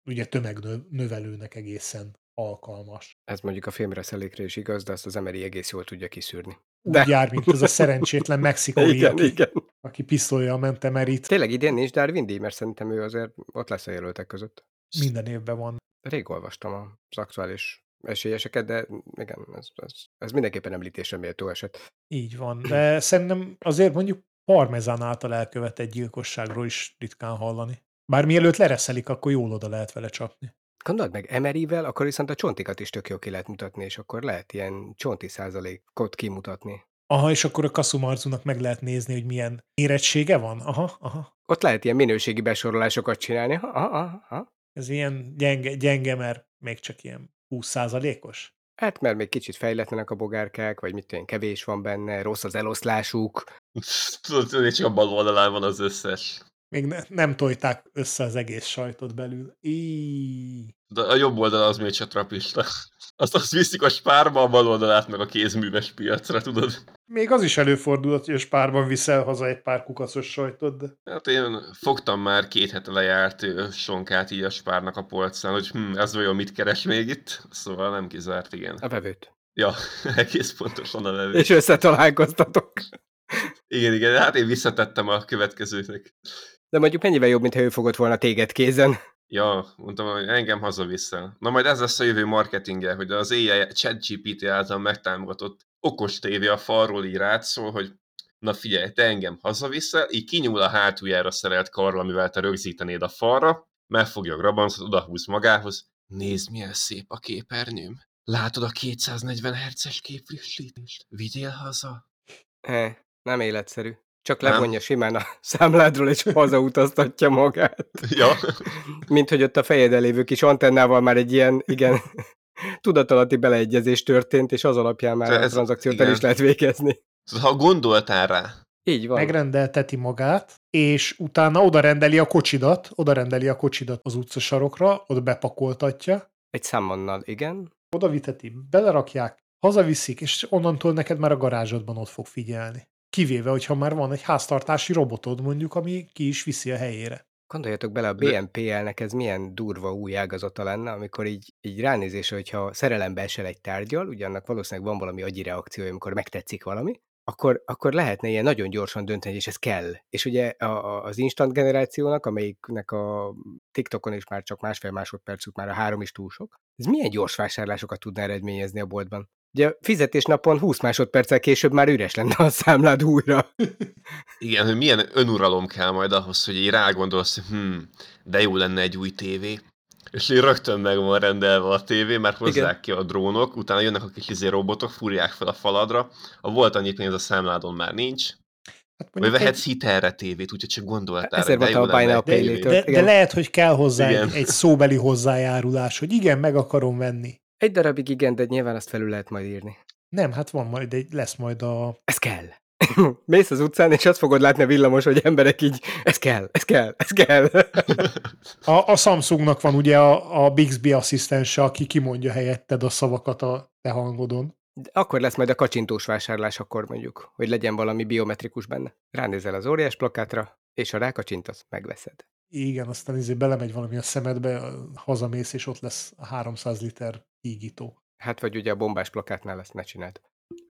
ugye tömegnövelőnek egészen alkalmas. Ez mondjuk a filmreszelékre is igaz, de azt az emeri egész jól tudja kiszűrni. Úgy De- jár, mint ez a szerencsétlen mexikói, Igen, aki, igen. aki pisztolyjal mente merit. Tényleg idén nincs Darwin díj, mert szerintem ő azért ott lesz a jelöltek között. Minden évben van. Rég olvastam az aktuális esélyeseket, de igen, ez, ez, ez mindenképpen említésre méltó eset. Így van. De szerintem azért mondjuk parmezán által elkövetett gyilkosságról is ritkán hallani. Bár mielőtt lereszelik, akkor jól oda lehet vele csapni. Gondold meg, emerivel, akkor viszont a csontikat is tök jó ki lehet mutatni, és akkor lehet ilyen csonti százalékot kimutatni. Aha, és akkor a kaszumarzunak meg lehet nézni, hogy milyen érettsége van. Aha, aha. Ott lehet ilyen minőségi besorolásokat csinálni. Ha, ha, ha, ha. Ez ilyen gyenge, gyenge mert még csak ilyen 20%-os. Hát mert még kicsit fejletlenek a bogárkák, vagy mit tudom, kevés van benne, rossz az eloszlásuk. Tudod, tudod, csak a bal oldalán van az összes. Még ne, nem tojták össze az egész sajtot belül. Íj. De a jobb oldal az még csak trapista. Azt, azt viszik a spárba, a bal oldalát meg a kézműves piacra, tudod? Még az is előfordulhat, hogy a spárban viszel haza egy pár kukacos sajtot, de Hát én fogtam már két hete lejárt sonkát így a spárnak a polcán, hogy hm, ez vajon mit keres még itt? Szóval nem kizárt, igen. A vevőt. Ja, egész pontosan a levő. És összetalálkoztatok. Igen, igen, hát én visszatettem a következőnek. De mondjuk mennyivel jobb, mint ha ő fogott volna téged kézen. Ja, mondtam, hogy engem hazaviszel. Na majd ez lesz a jövő marketingje, hogy az AI ChatGPT által megtámogatott okos tévé a falról rád szól, hogy na figyelj, te engem hazaviszel, így kinyúl a hátuljára szerelt karral, amivel te rögzítenéd a falra, megfogja a grabancot, odahúz magához. Nézd, milyen szép a képernyőm. Látod a 240 Hz-es képfrissítést? Vigyél haza. Eh, nem életszerű. Csak Nem. levonja simán a számládról, és hazautaztatja magát. Ja, Mint hogy ott a fejeden lévő kis antennával már egy ilyen, igen, tudatalatti beleegyezés történt, és az alapján már De a ez- tranzakciót el igen. is lehet végezni. Szóval, ha gondoltál rá, Így van. megrendelteti magát, és utána oda rendeli a kocsidat, oda rendeli a kocsidat az utcasarokra, ott bepakoltatja, Egy számmannal, igen. odaviteti, belerakják, hazaviszik, és onnantól neked már a garázsodban ott fog figyelni. Kivéve, hogyha már van egy háztartási robotod mondjuk, ami ki is viszi a helyére. Gondoljatok bele, a BNPL-nek ez milyen durva új ágazata lenne, amikor így, így ránézésre, hogyha szerelembe esel egy tárgyal, ugye annak valószínűleg van valami agyi reakciója, amikor megtetszik valami, akkor, akkor lehetne ilyen nagyon gyorsan dönteni, és ez kell. És ugye a, a, az instant generációnak, amelyiknek a TikTokon is már csak másfél másodperc már a három is túl sok, ez milyen gyors vásárlásokat tudna eredményezni a boltban? Ugye fizetésnapon 20 másodperccel később már üres lenne a számlád újra. Igen, hogy milyen önuralom kell majd ahhoz, hogy így rágondolsz, hogy hm, de jó lenne egy új tévé. És így rögtön meg van rendelve a tévé, mert hozzák Igen. ki a drónok, utána jönnek a kis izé robotok, fúrják fel a faladra. A volt annyi pénz a számládon már nincs, Hát Vagy vehetsz egy... hitelre tévét, úgyhogy csak gondoltál. Ezért volt a Buy Now de, de, de lehet, hogy kell hozzá igen. egy, egy szóbeli hozzájárulás, hogy igen, meg akarom venni. Egy darabig igen, de nyilván azt felül lehet majd írni. Nem, hát van majd, egy, lesz majd a... Ez kell. Mész az utcán, és azt fogod látni a villamos, hogy emberek így, ez kell, ez kell, ez kell. a, a Samsungnak van ugye a, a Bixby asszisztense, aki kimondja helyetted a szavakat a te hangodon. De akkor lesz majd a kacsintós vásárlás, akkor mondjuk, hogy legyen valami biometrikus benne. Ránézel az óriás plakátra, és ha rákacsintasz, megveszed. Igen, aztán izé belemegy valami a szemedbe, hazamész, és ott lesz 300 liter hígító. Hát vagy ugye a bombás plakátnál ezt ne csináld.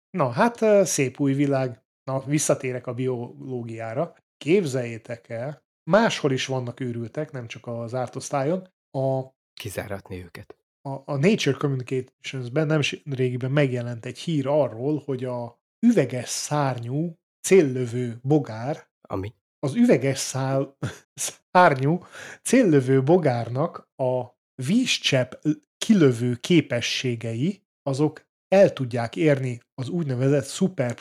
Na, hát szép új világ. Na, visszatérek a biológiára. Képzeljétek el, máshol is vannak őrültek, nem csak az ártosztályon. A, Kizáratni őket. A, a Nature Communications-ben nem régiben megjelent egy hír arról, hogy a üveges szárnyú céllövő bogár, ami az üveges szál, szárnyú céllövő bogárnak a vízcsepp kilövő képességei, azok el tudják érni az úgynevezett super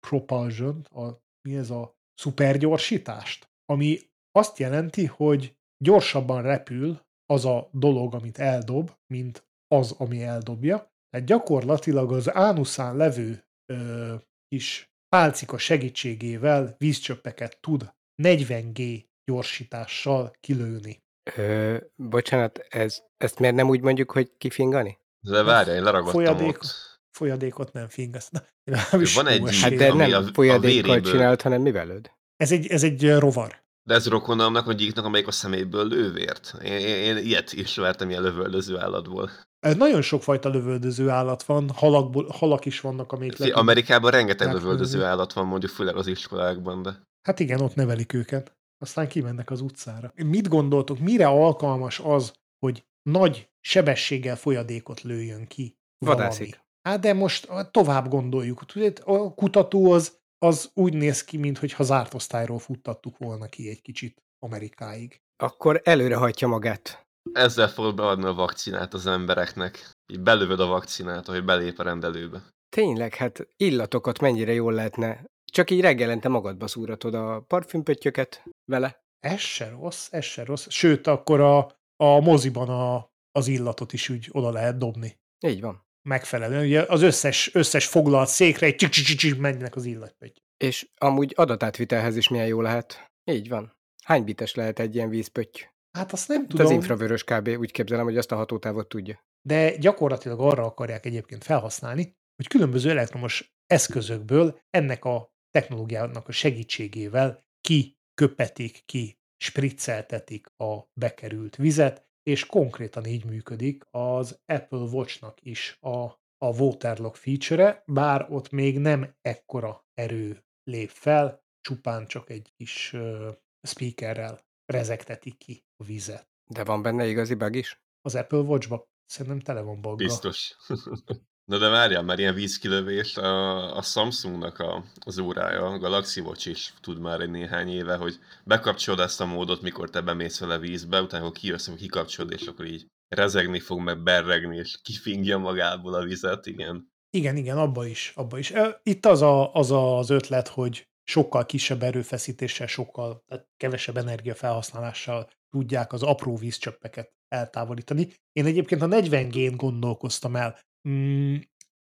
propulsion, a, mi ez a szupergyorsítást, ami azt jelenti, hogy gyorsabban repül az a dolog, amit eldob, mint az, ami eldobja. Tehát gyakorlatilag az ánuszán levő ö, kis pálcika segítségével vízcsöppeket tud 40G gyorsítással kilőni. Ö, bocsánat, ez, ezt miért nem úgy mondjuk, hogy kifingani? De várjál, én leragadtam folyadék, ott. Folyadékot nem fingasz. Van egy hát de nem a, folyadékkal a csinált, hanem mivelőd? Ez egy, ez egy rovar. De ez rokonamnak a gyíknak, amelyik a szeméből lővért. Én, én, én ilyet is vertem ilyen lövöldöző állatból. Nagyon sokfajta lövöldöző állat van, halakból, halak is vannak, amik... Fé, Amerikában rengeteg lövöldöző állat van, mondjuk főleg az iskolákban, de... Hát igen, ott nevelik őket. Aztán kimennek az utcára. Mit gondoltok, mire alkalmas az, hogy nagy sebességgel folyadékot lőjön ki? Vadászik. Hát de most tovább gondoljuk. Tudod, a kutató az, az úgy néz ki, mintha zárt osztályról futtattuk volna ki egy kicsit Amerikáig. Akkor előre hajtja magát. Ezzel fogod beadni a vakcinát az embereknek. Így belövöd a vakcinát, hogy belép a rendelőbe. Tényleg, hát illatokat mennyire jól lehetne. Csak így reggelente magadba szúratod a parfümpöttyöket vele. Ez se rossz, ez se rossz. Sőt, akkor a, a moziban a, az illatot is úgy oda lehet dobni. Így van. Megfelelően. Ugye az összes, összes foglalt székre egy csik csik csik mennek az illatpötty. És amúgy adatátvitelhez is milyen jó lehet. Így van. Hány bites lehet egy ilyen vízpötty? Hát azt nem tudom. Az infravörös kb. úgy képzelem, hogy azt a hatótávot tudja. De gyakorlatilag arra akarják egyébként felhasználni, hogy különböző elektromos eszközökből ennek a technológiának a segítségével kiköpetik, ki spricceltetik a bekerült vizet, és konkrétan így működik az Apple Watch-nak is a, a Waterlock feature-e, bár ott még nem ekkora erő lép fel, csupán csak egy kis uh, speakerrel rezegtetik ki a vizet. De van benne igazi bug is? Az Apple Watch-ba szerintem tele van bugga. Biztos. Na de várjál, már ilyen vízkilövés, a, a Samsungnak a, az órája, a Galaxy Watch is tud már egy néhány éve, hogy bekapcsolod ezt a módot, mikor te bemész vele vízbe, utána, hogy kijössz, hogy kikapcsolod, és akkor így rezegni fog, meg berregni, és kifingja magából a vizet, igen. Igen, igen, abba is, abba is. Itt az a, az, az ötlet, hogy sokkal kisebb erőfeszítéssel, sokkal tehát kevesebb energiafelhasználással tudják az apró vízcsöppeket eltávolítani. Én egyébként a 40 gén gondolkoztam el. Mm,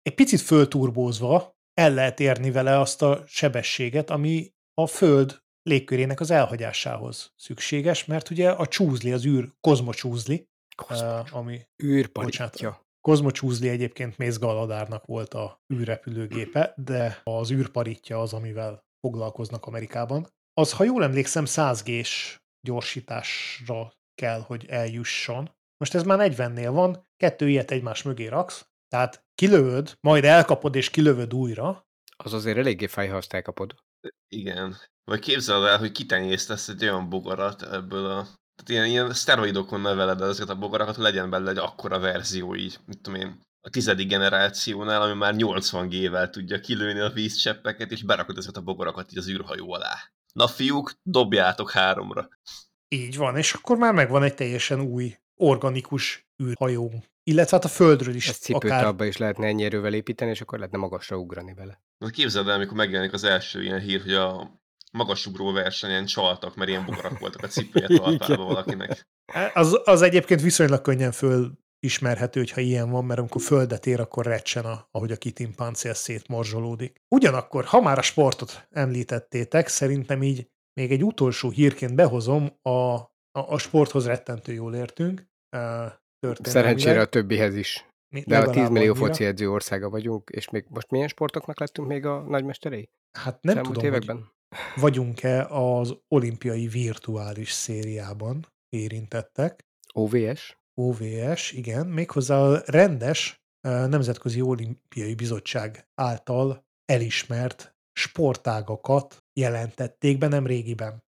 egy picit fölturbózva el lehet érni vele azt a sebességet, ami a Föld légkörének az elhagyásához szükséges, mert ugye a csúzli, az űr kozmocsúzli, uh, ami... Űrparitja. Kozmo Csúzli egyébként Mész Galadárnak volt a űrrepülőgépe, de az űrparitja az, amivel foglalkoznak Amerikában. Az, ha jól emlékszem, 100 g gyorsításra kell, hogy eljusson. Most ez már 40-nél van, kettő ilyet egymás mögé raksz, tehát kilövöd, majd elkapod és kilövöd újra. Az azért eléggé fáj, ha azt elkapod. Igen. Vagy képzeld el, hogy kitenyésztesz egy olyan bogarat ebből a... Tehát ilyen, ilyen szteroidokon neveled ezeket a bogarakat, hogy legyen belőle egy akkora verzió így, mit tudom én, a tizedik generációnál, ami már 80 G-vel tudja kilőni a vízcseppeket, és berakod ezeket a bogarakat így az űrhajó alá. Na fiúk, dobjátok háromra. Így van, és akkor már megvan egy teljesen új organikus űrhajó. Illetve hát a Földről is Ezt cipőt akár... abba is lehetne ennyi erővel építeni, és akkor lehetne magasra ugrani vele. Na képzeld el, amikor megjelenik az első ilyen hír, hogy a magasugró versenyen csaltak, mert ilyen bogarak voltak a cipője talpában valakinek. Az, az egyébként viszonylag könnyen fölismerhető, hogyha ilyen van, mert amikor földet ér, akkor recsen, a, ahogy a kitimpáncél szétmorzsolódik. Ugyanakkor, ha már a sportot említettétek, szerintem így még egy utolsó hírként behozom, a, a, a sporthoz rettentő jól értünk. Uh, Szerencsére a többihez is. Mi- De a legalább 10 millió foci edző országa vagyunk, és még most milyen sportoknak lettünk még a nagymesterei? Hát nem Elmúlt tudom, években? vagyunk-e az olimpiai virtuális szériában érintettek. OVS? OVS, igen, méghozzá a rendes Nemzetközi Olimpiai Bizottság által elismert sportágakat jelentették be nem régiben.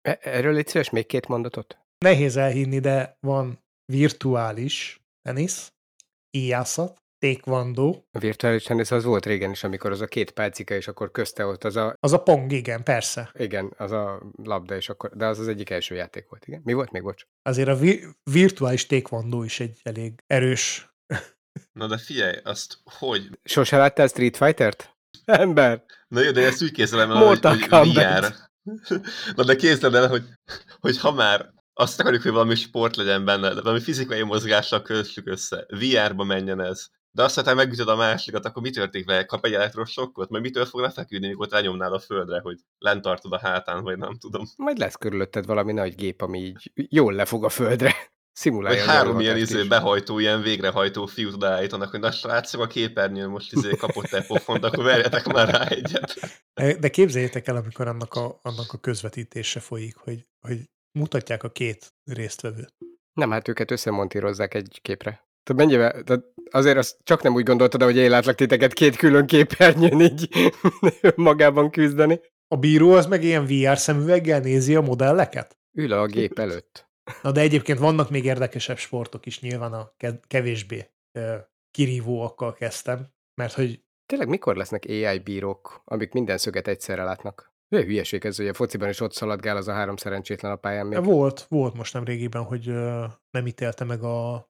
E- Erről légy szíves még két mondatot? Nehéz elhinni, de van virtuális tenisz, íjászat, taekwondo, A virtuális tenisz az volt régen is, amikor az a két pálcika, és akkor közte ott az a, az a pong, igen, persze. igen, az a labda, és akkor, de az az egyik első játék volt, igen. Mi volt még, bocs? Azért a vi- virtuális taekwondo is egy elég erős Na de figyelj, azt hogy? Sose láttál Street Fighter-t? Ember! Na jó, de ezt úgy képzelem el, hogy, hogy. VR. Na de képzeld el, hogy, hogy ha már azt akarjuk, hogy valami sport legyen benne, de valami fizikai mozgással kössük össze, VR-ba menjen ez. De azt, ha megütöd a másikat, akkor mi történik vele? Kap egy elektrosokkot? Majd mitől fog lefeküdni, mikor lenyomnál a földre, hogy lent tartod a hátán, vagy nem tudom. Majd lesz körülötted valami nagy gép, ami így jól lefog a földre. Szimulálja Vagy a három ilyen izé, behajtó, ilyen végrehajtó fiút odaállítanak, hogy na srácok, a képernyőn most izé kapott egy pofont, akkor verjetek már rá egyet. De képzeljétek el, amikor annak a, annak a közvetítése folyik, hogy, hogy mutatják a két résztvevőt. Nem, hát őket összemontírozzák egy képre. Tehát mennyivel, tehát azért azt csak nem úgy gondoltad, hogy én látlak titeket két külön képernyőn így magában küzdeni. A bíró az meg ilyen VR szemüveggel nézi a modelleket? Ül a gép előtt. Na de egyébként vannak még érdekesebb sportok is, nyilván a ke- kevésbé kirívóakkal kezdtem, mert hogy Tényleg mikor lesznek AI bírók, amik minden szöget egyszerre látnak? Olyan hülyeség ez, hogy a fociban is ott szaladgál az a három szerencsétlen a pályán még. volt, volt most nem régiben, hogy nem ítélte meg a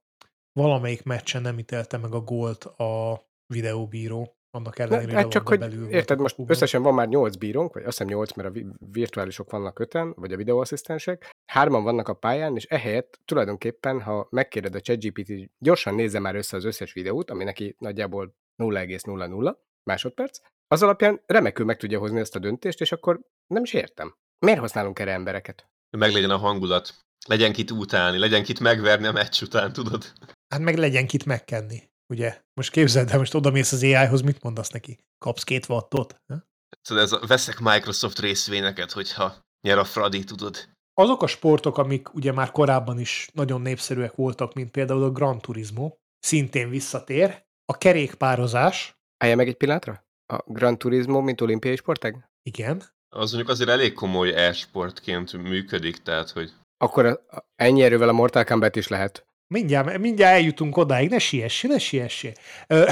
valamelyik meccsen nem ítélte meg a gólt a videóbíró, annak ellenére, hát hogy csak, hogy belül volt érted, most kapuban. összesen van már 8 bírónk, vagy azt hiszem 8, mert a vi- virtuálisok vannak öten, vagy a videóasszisztensek. Hárman vannak a pályán, és ehelyett tulajdonképpen, ha megkéred a ChatGPT, gyorsan nézze már össze az összes videót, ami neki nagyjából 0,00 másodperc, az alapján remekül meg tudja hozni ezt a döntést, és akkor nem is értem. Miért használunk erre embereket? Meg legyen a hangulat. Legyen kit utálni, legyen kit megverni a meccs után, tudod? Hát meg legyen kit megkenni, ugye? Most képzeld el, most odamész az AI-hoz, mit mondasz neki? Kapsz két wattot? Ha? Szóval ez a, veszek Microsoft részvényeket, hogyha nyer a Fradi, tudod? Azok a sportok, amik ugye már korábban is nagyon népszerűek voltak, mint például a Gran Turismo, szintén visszatér. A kerékpározás, Állja meg egy pillanatra? A Gran Turismo, mint olimpiai sportág? igen, Az mondjuk azért elég komoly e-sportként működik, tehát hogy Akkor a, a, ennyi erővel a Mortal Kombat is lehet. Mindjárt, mindjárt eljutunk odáig, ne siessé, ne siessé. Ö,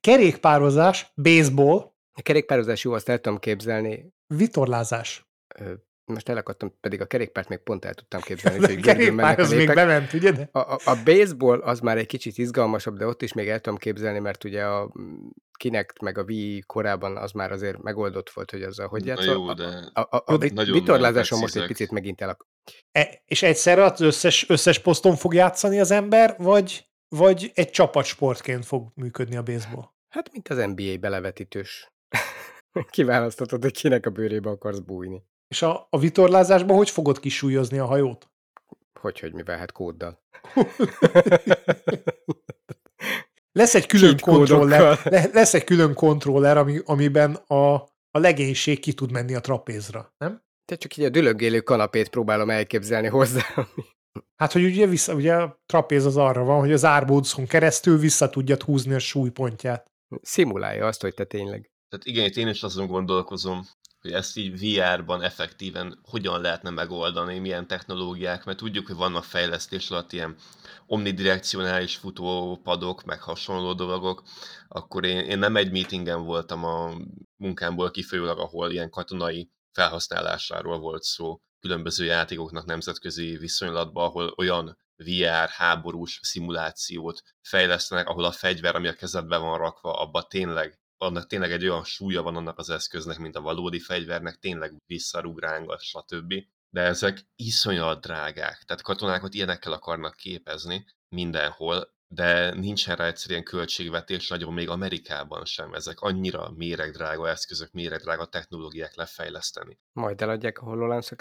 kerékpározás, baseball, A kerékpározás jó, azt el tudom képzelni. vitorlázás. Ö, most elakadtam, pedig a kerékpárt még pont el tudtam képzelni, De hogy a kerékpár a az még bement, ugye? De? A, a, a baseball az már egy kicsit izgalmasabb, de ott is még el tudom képzelni, mert ugye a Kinect meg a Wii korában az már azért megoldott volt, hogy azzal hogy na játszol. jó, A- de A, a, a Jó, vit- nagyon vitorlázáson most egy picit megint elak. E, és egyszerre az összes, összes poszton fog játszani az ember, vagy, vagy egy csapatsportként fog működni a baseball? Hát, mint az NBA belevetítős. Kiválasztatod, hogy kinek a bőrébe akarsz bújni. És a, a vitorlázásban hogy fogod kisúlyozni a hajót? Hogy, hogy mivel, hát kóddal. Lesz egy külön Cheat kódokkal. kontroller, le, lesz egy külön kontroller, ami, amiben a, a legénység ki tud menni a trapézra, nem? Te csak így a dülögélő kanapét próbálom elképzelni hozzá. Hát, hogy ugye, vissza, ugye a trapéz az arra van, hogy az árbódszon keresztül vissza tudjad húzni a súlypontját. Szimulálja azt, hogy te tényleg. Tehát igen, itt én is azon gondolkozom, hogy ezt így VR-ban effektíven hogyan lehetne megoldani, milyen technológiák, mert tudjuk, hogy vannak fejlesztés alatt ilyen omnidirekcionális futópadok, meg hasonló dolgok, akkor én, én nem egy meetingen voltam a munkámból kifolyólag, ahol ilyen katonai felhasználásáról volt szó különböző játékoknak nemzetközi viszonylatban, ahol olyan VR háborús szimulációt fejlesztenek, ahol a fegyver, ami a kezedben van rakva, abba tényleg annak tényleg egy olyan súlya van annak az eszköznek, mint a valódi fegyvernek, tényleg visszarúg rángat, stb. De ezek iszonyat drágák, tehát katonákat ilyenekkel akarnak képezni mindenhol, de nincsen rá egyszerűen költségvetés, nagyon még Amerikában sem. Ezek annyira méregdrága eszközök, méregdrága technológiák lefejleszteni. Majd eladják a hololens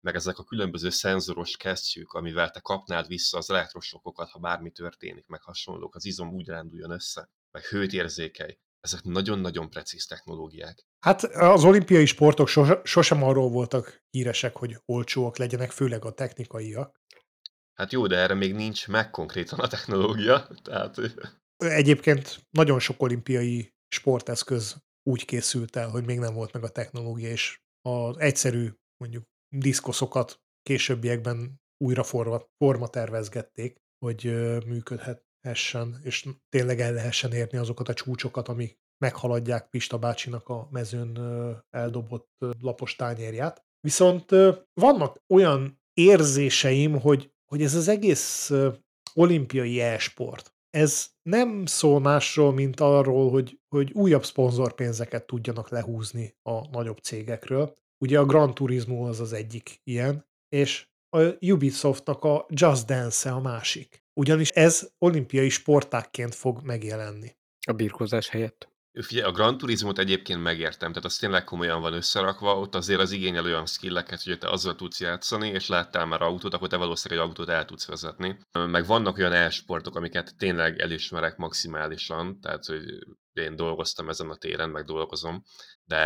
Meg ezek a különböző szenzoros kesztyűk, amivel te kapnád vissza az elektrosokokat, ha bármi történik, meg hasonlók, az izom úgy ránduljon össze, meg hőt érzékelj ezek nagyon-nagyon precíz technológiák. Hát az olimpiai sportok sos, sosem arról voltak híresek, hogy olcsóak legyenek, főleg a technikaiak. Hát jó, de erre még nincs meg konkrétan a technológia, tehát... Egyébként nagyon sok olimpiai sporteszköz úgy készült el, hogy még nem volt meg a technológia, és az egyszerű, mondjuk diszkoszokat későbbiekben újra forma, forma tervezgették, hogy működhet, essen, és tényleg el lehessen érni azokat a csúcsokat, amik meghaladják Pista bácsinak a mezőn eldobott lapos tányérját. Viszont vannak olyan érzéseim, hogy, hogy ez az egész olimpiai e-sport, ez nem szól másról, mint arról, hogy, hogy újabb szponzorpénzeket tudjanak lehúzni a nagyobb cégekről. Ugye a Gran Turismo az az egyik ilyen, és a Ubisoftnak a Just Dance-e a másik. Ugyanis ez olimpiai sportákként fog megjelenni. A birkózás helyett. Figyelj, a Gran Turismo-t egyébként megértem, tehát az tényleg komolyan van összerakva, ott azért az igényel olyan skilleket, hogy te azzal tudsz játszani, és láttál már autót, akkor te valószínűleg egy autót el tudsz vezetni. Meg vannak olyan elsportok, amiket tényleg elismerek maximálisan, tehát hogy én dolgoztam ezen a téren, meg dolgozom, de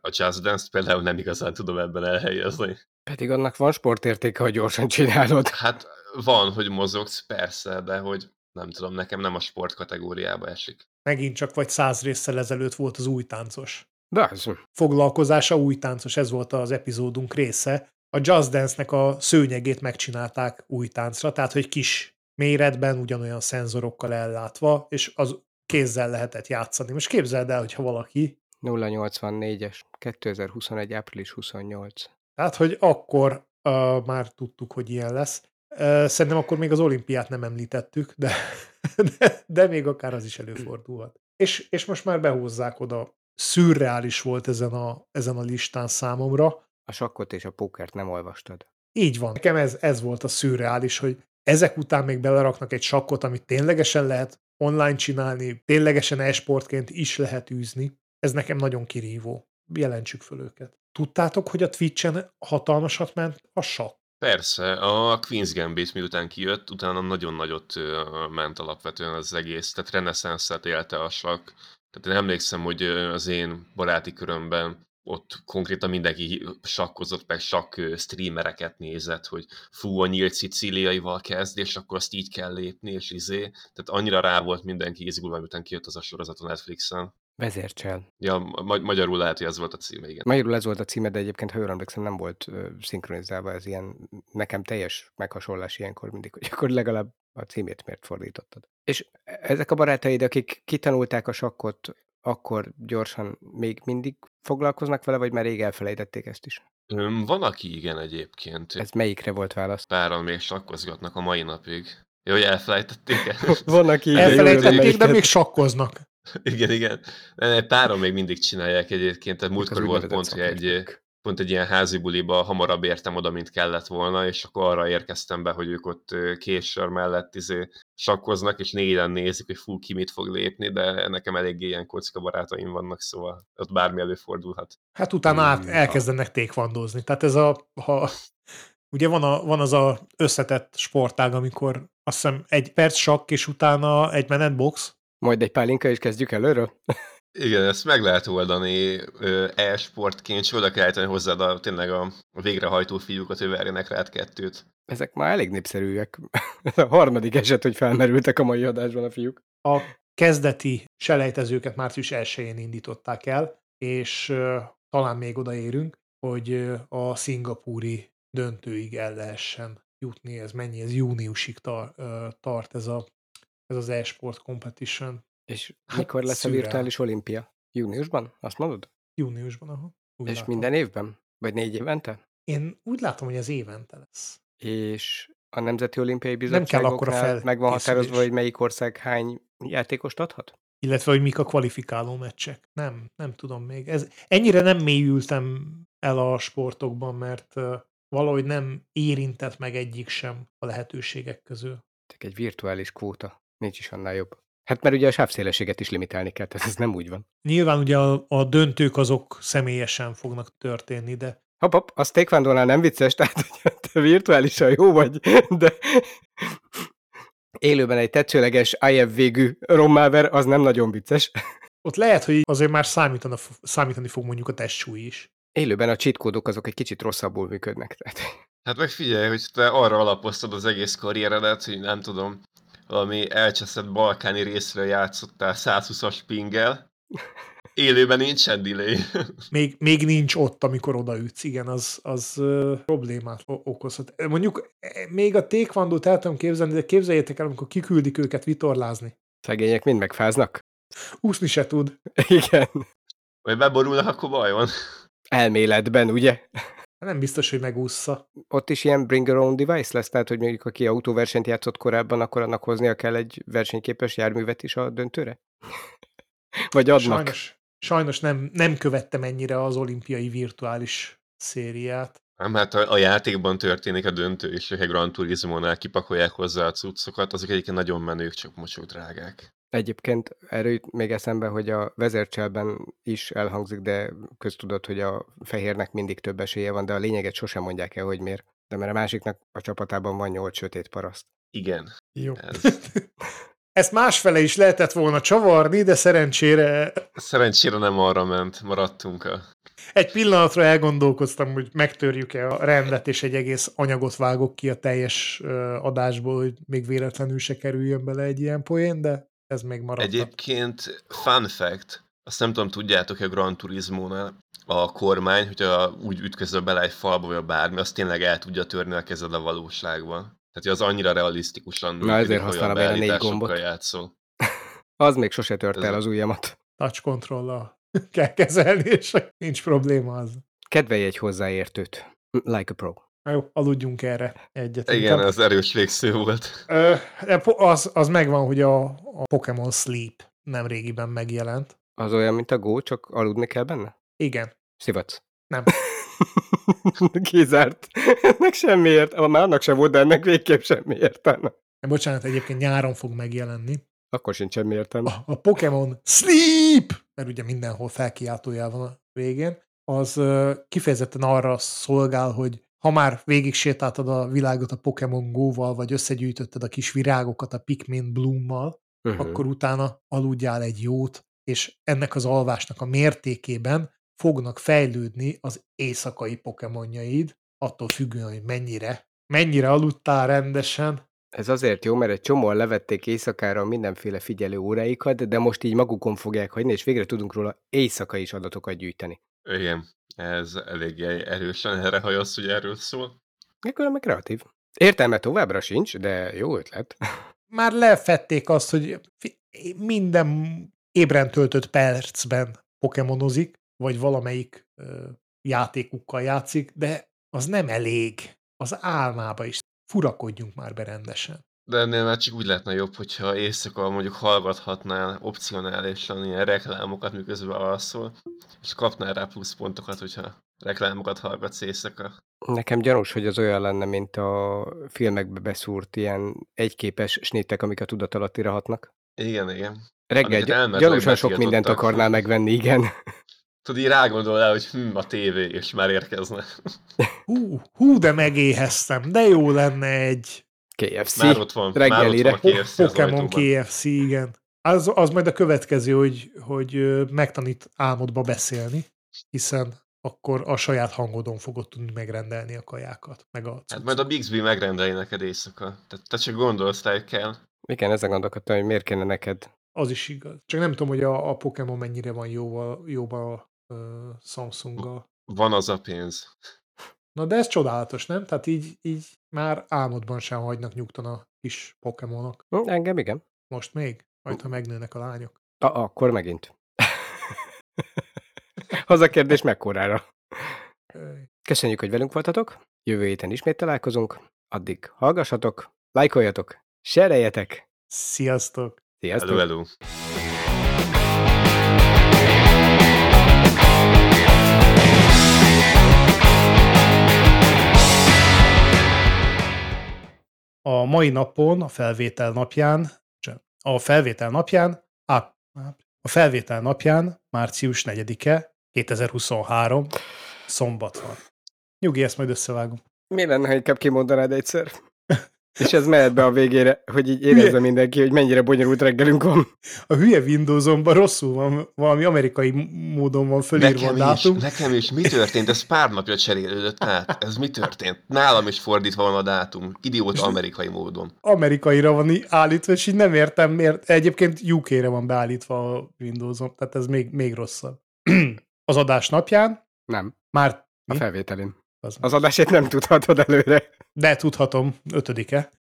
a Just Dance-t például nem igazán tudom ebben elhelyezni. Pedig annak van sportértéke, hogy gyorsan csinálod. Hát van, hogy mozogsz, persze, de hogy nem tudom, nekem nem a sport kategóriába esik. Megint csak vagy száz résszel ezelőtt volt az új táncos. De az. Foglalkozása új táncos, ez volt az epizódunk része. A Just Dance-nek a szőnyegét megcsinálták új táncra, tehát hogy kis méretben, ugyanolyan szenzorokkal ellátva, és az kézzel lehetett játszani. Most képzeld el, hogyha valaki... 084-es, 2021. április 28. Tehát, hogy akkor uh, már tudtuk, hogy ilyen lesz. Szerintem akkor még az olimpiát nem említettük, de, de, de még akár az is előfordulhat. És, és most már behúzzák oda. Szürreális volt ezen a, ezen a listán számomra. A sakkot és a pókert nem olvastad. Így van. Nekem ez, ez volt a szürreális, hogy ezek után még beleraknak egy sakkot, amit ténylegesen lehet online csinálni, ténylegesen e-sportként is lehet űzni. Ez nekem nagyon kirívó. Jelentsük föl őket. Tudtátok, hogy a Twitch-en hatalmasat ment a sakk? Persze, a Queen's Gambit miután kijött, utána nagyon nagyot ment alapvetően az egész, tehát reneszánszát élte a sakk. Tehát én emlékszem, hogy az én baráti körömben ott konkrétan mindenki sakkozott, meg sakk streamereket nézett, hogy fú, a nyílt szicíliaival kezd, és akkor azt így kell lépni, és izé. Tehát annyira rá volt mindenki izgulva, miután kijött az a sorozat a Netflixen. Vezércsel. Ja, ma- magyarul lehet, hogy ez volt a címe, igen. Magyarul ez volt a címe, de egyébként, ha jól emlékszem, nem volt uh, szinkronizálva, ez ilyen, nekem teljes meghasonlás ilyenkor mindig, hogy akkor legalább a címét miért fordítottad. És ezek a barátaid, akik kitanulták a sakkot, akkor gyorsan még mindig foglalkoznak vele, vagy már rég elfelejtették ezt is? Van, aki igen egyébként. Ez melyikre volt válasz? Páran még sakkozgatnak a mai napig. Jó, hogy elfelejtették Van, aki Elfelejtették, de még sakkoznak. Igen, igen. Páran még mindig csinálják egyébként, tehát múltkor volt pont, hogy egy, pont egy ilyen házi buliba hamarabb értem oda, mint kellett volna, és akkor arra érkeztem be, hogy ők ott késsör mellett izé sakkoznak, és négyen nézik, hogy fú, ki mit fog lépni, de nekem eléggé ilyen kocka barátaim vannak, szóval ott bármi előfordulhat. Hát utána át elkezdenek tékvandozni. Tehát ez a, ha, ugye van, a, van az a összetett sportág, amikor azt hiszem egy perc sakk, és utána egy menetbox, Majd egy pálinka, és kezdjük előről? Igen, ezt meg lehet oldani e-sportként, és oda kell állítani hozzád a, tényleg a, a végrehajtó fiúkat, hogy verjenek rád kettőt. Ezek már elég népszerűek. Ez a harmadik eset, hogy felmerültek a mai adásban a fiúk. A kezdeti selejtezőket március 1-én indították el, és uh, talán még odaérünk, hogy uh, a szingapúri döntőig el lehessen jutni. Ez mennyi? Ez júniusig tar- uh, tart ez, a, ez az e-sport competition. És mikor lesz szürreál. a virtuális olimpia? Júniusban? Azt mondod? Júniusban, aha. Úgy és látom. minden évben? Vagy négy évente? Én úgy látom, hogy ez évente lesz. És a Nemzeti Olimpiai Bizottságoknál meg van határozva, hogy melyik ország hány játékost adhat? Illetve, hogy mik a kvalifikáló meccsek. Nem, nem tudom még. Ez, ennyire nem mélyültem el a sportokban, mert valahogy nem érintett meg egyik sem a lehetőségek közül. Csak egy virtuális kvóta. Nincs is annál jobb. Hát mert ugye a sávszélességet is limitálni kell, tehát ez nem úgy van. Nyilván ugye a, a döntők azok személyesen fognak történni, de Hopp, hopp, az taekwondo nem vicces, tehát hogy te virtuálisan jó vagy, de élőben egy tetszőleges IF végű rommáver, az nem nagyon vicces. ott lehet, hogy azért már számítana, számítani fog mondjuk a testsúly is. Élőben a cheat azok egy kicsit rosszabbul működnek. Tehát Hát meg figyelj, hogy te arra alapoztad az egész karrieredet, hogy nem tudom, valami elcseszett balkáni részre játszottál 120-as pinggel, élőben nincsen delay. Még, még nincs ott, amikor odaütsz, igen, az, az uh, problémát okozhat. Mondjuk eh, még a tékvandót el tudom képzelni, de képzeljétek el, amikor kiküldik őket vitorlázni. szegények mind megfáznak. Úszni se tud. Igen. Vagy beborulnak, akkor baj van. Elméletben, ugye? Nem biztos, hogy megúszza. Ott is ilyen bring your own device lesz, tehát hogy mondjuk aki autóversenyt játszott korábban, akkor annak hoznia kell egy versenyképes járművet is a döntőre? Vagy adnak? Sajnos, sajnos nem, nem követtem ennyire az olimpiai virtuális szériát. Nem, hát a, a játékban történik a döntő, és egy Gran Turismo-nál kipakolják hozzá a cuccokat, azok egyébként nagyon menők, csak mocsok drágák. Egyébként erről jut még eszembe, hogy a vezércselben is elhangzik, de köztudott, hogy a fehérnek mindig több esélye van, de a lényeget sosem mondják el, hogy miért. De mert a másiknak a csapatában van nyolc sötét paraszt. Igen. Jó. Ez. Ezt másfele is lehetett volna csavarni, de szerencsére Szerencsére nem arra ment, maradtunk a... egy pillanatra elgondolkoztam, hogy megtörjük-e a rendet, és egy egész anyagot vágok ki a teljes adásból, hogy még véletlenül se kerüljön bele egy ilyen poén, de ez még maradt. Egyébként fun fact, azt nem tudom, tudjátok-e a Gran Turismo-nál, a kormány, hogyha úgy ütközöl bele egy falba, vagy a bármi, azt tényleg el tudja törni a kezed a valóságban. Tehát, hogy az annyira realisztikusan Na, ezért használom a négy gombot. játszol. Az még sose tört el az ujjamat. Touch control kell kezelni, és nincs probléma az. Kedvelj egy hozzáértőt. Like a pro. Jó, aludjunk erre egyet. Igen, az erős végsző volt. Ö, po- az, az megvan, hogy a, a Pokémon Sleep nem régiben megjelent. Az olyan, mint a Go, csak aludni kell benne? Igen. Szivatsz. Nem. Kizárt. Ennek semmi értelme. Már annak sem volt, de ennek végképp semmi értelme. Bocsánat, egyébként nyáron fog megjelenni. Akkor sincs semmi értelme. A, a Pokémon Sleep, mert ugye mindenhol felkiáltójel van a végén, az kifejezetten arra szolgál, hogy ha már végig sétáltad a világot a Pokémon Go-val, vagy összegyűjtötted a kis virágokat a Pikmin Bloom-mal, Uh-huh. akkor utána aludjál egy jót, és ennek az alvásnak a mértékében fognak fejlődni az éjszakai pokémonjaid, attól függően, hogy mennyire, mennyire aludtál rendesen. Ez azért jó, mert egy csomóan levették éjszakára mindenféle figyelő óráikat, de most így magukon fogják hagyni, és végre tudunk róla éjszaka is adatokat gyűjteni. Igen, ez eléggé erősen erre hajasz, hogy erről szól. Ekkor meg kreatív. Értelme továbbra sincs, de jó ötlet. Már lefették azt, hogy minden ébren töltött percben pokémonozik, vagy valamelyik ö, játékukkal játszik, de az nem elég. Az álmába is. Furakodjunk már be rendesen. De ennél már csak úgy lehetne jobb, hogyha éjszaka mondjuk hallgathatnál opcionálisan ilyen reklámokat, miközben alszol, és kapnál rá pluszpontokat, hogyha reklámokat hallgatsz éjszaka. Nekem gyanús, hogy az olyan lenne, mint a filmekbe beszúrt ilyen egyképes snittek, amik a tudatalattira hatnak. Igen, igen. Reggel gyanúsan sok mindent akarnál megvenni, igen. Tudod, így rágondolnál, hogy hm, a tévé, és már érkezne. Hú, hú, de megéheztem, de jó lenne egy KFC. Már ott van, már ott reggelire. van a KFC Pokémon. KFC, igen. Az, az majd a következő, hogy, hogy megtanít álmodba beszélni, hiszen akkor a saját hangodon fogod tudni megrendelni a kajákat, meg a Hát majd a Bixby megrendeli neked éjszaka. Tehát te csak gondolsz, te kell. Igen, ezen gondolkodtam, hogy miért kéne neked. Az is igaz. Csak nem tudom, hogy a, a Pokémon mennyire van jóval, jóban a uh, Samsunggal. Van az a pénz. Na de ez csodálatos, nem? Tehát így, így már álmodban sem hagynak nyugton a kis Pokémonok. Hm, Engem igen. Most még? Majd, ha megnőnek a lányok. A, akkor megint. Az a kérdés mekkorára. Köszönjük, hogy velünk voltatok. Jövő héten ismét találkozunk. Addig hallgassatok, lájkoljatok, sereljetek. Sziasztok! Sziasztok! Hello, hello. A mai napon, a felvétel napján, a felvétel napján, á, a felvétel napján, március 4-e, 2023, szombat van. Nyugi, ezt majd összevágom. Mi lenne, ha inkább kimondanád egyszer? És ez mehet be a végére, hogy így érezze Hülye. mindenki, hogy mennyire bonyolult reggelünk van. A hülye Windowsomban rosszul van, valami amerikai módon van fölírva a Nekem is, dátum. nekem is. Mi történt? Ez pár napja cserélődött át. Ez mi történt? Nálam is fordítva van a dátum. Idióta amerikai módon. Amerikaira van állítva, és így nem értem miért. Egyébként UK-re van beállítva a Windowsom, tehát ez még, még rosszabb. Az adás napján Nem, már... a Mi? Az, Az adásét nem tudhatod előre. De tudhatom, ötödike.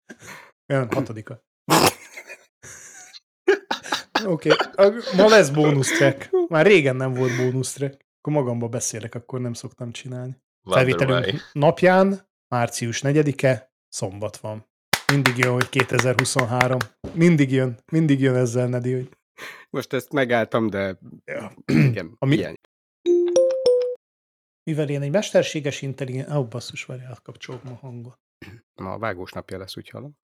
Nem, hatodika. Oké, okay. ma lesz bónusz track. Már régen nem volt bónusz track. Akkor magamba beszélek, akkor nem szoktam csinálni. Felvételünk napján, március 4-e, szombat van. Mindig jön, hogy 2023. Mindig jön, mindig jön ezzel, Nedi, hogy Most ezt megálltam, de Ja. igen, Ami- ilyen. Mivel én egy mesterséges intelligens... Ó, oh, basszus, várjál, kapcsolom a hangot. Ma a vágós napja lesz, úgy hallom.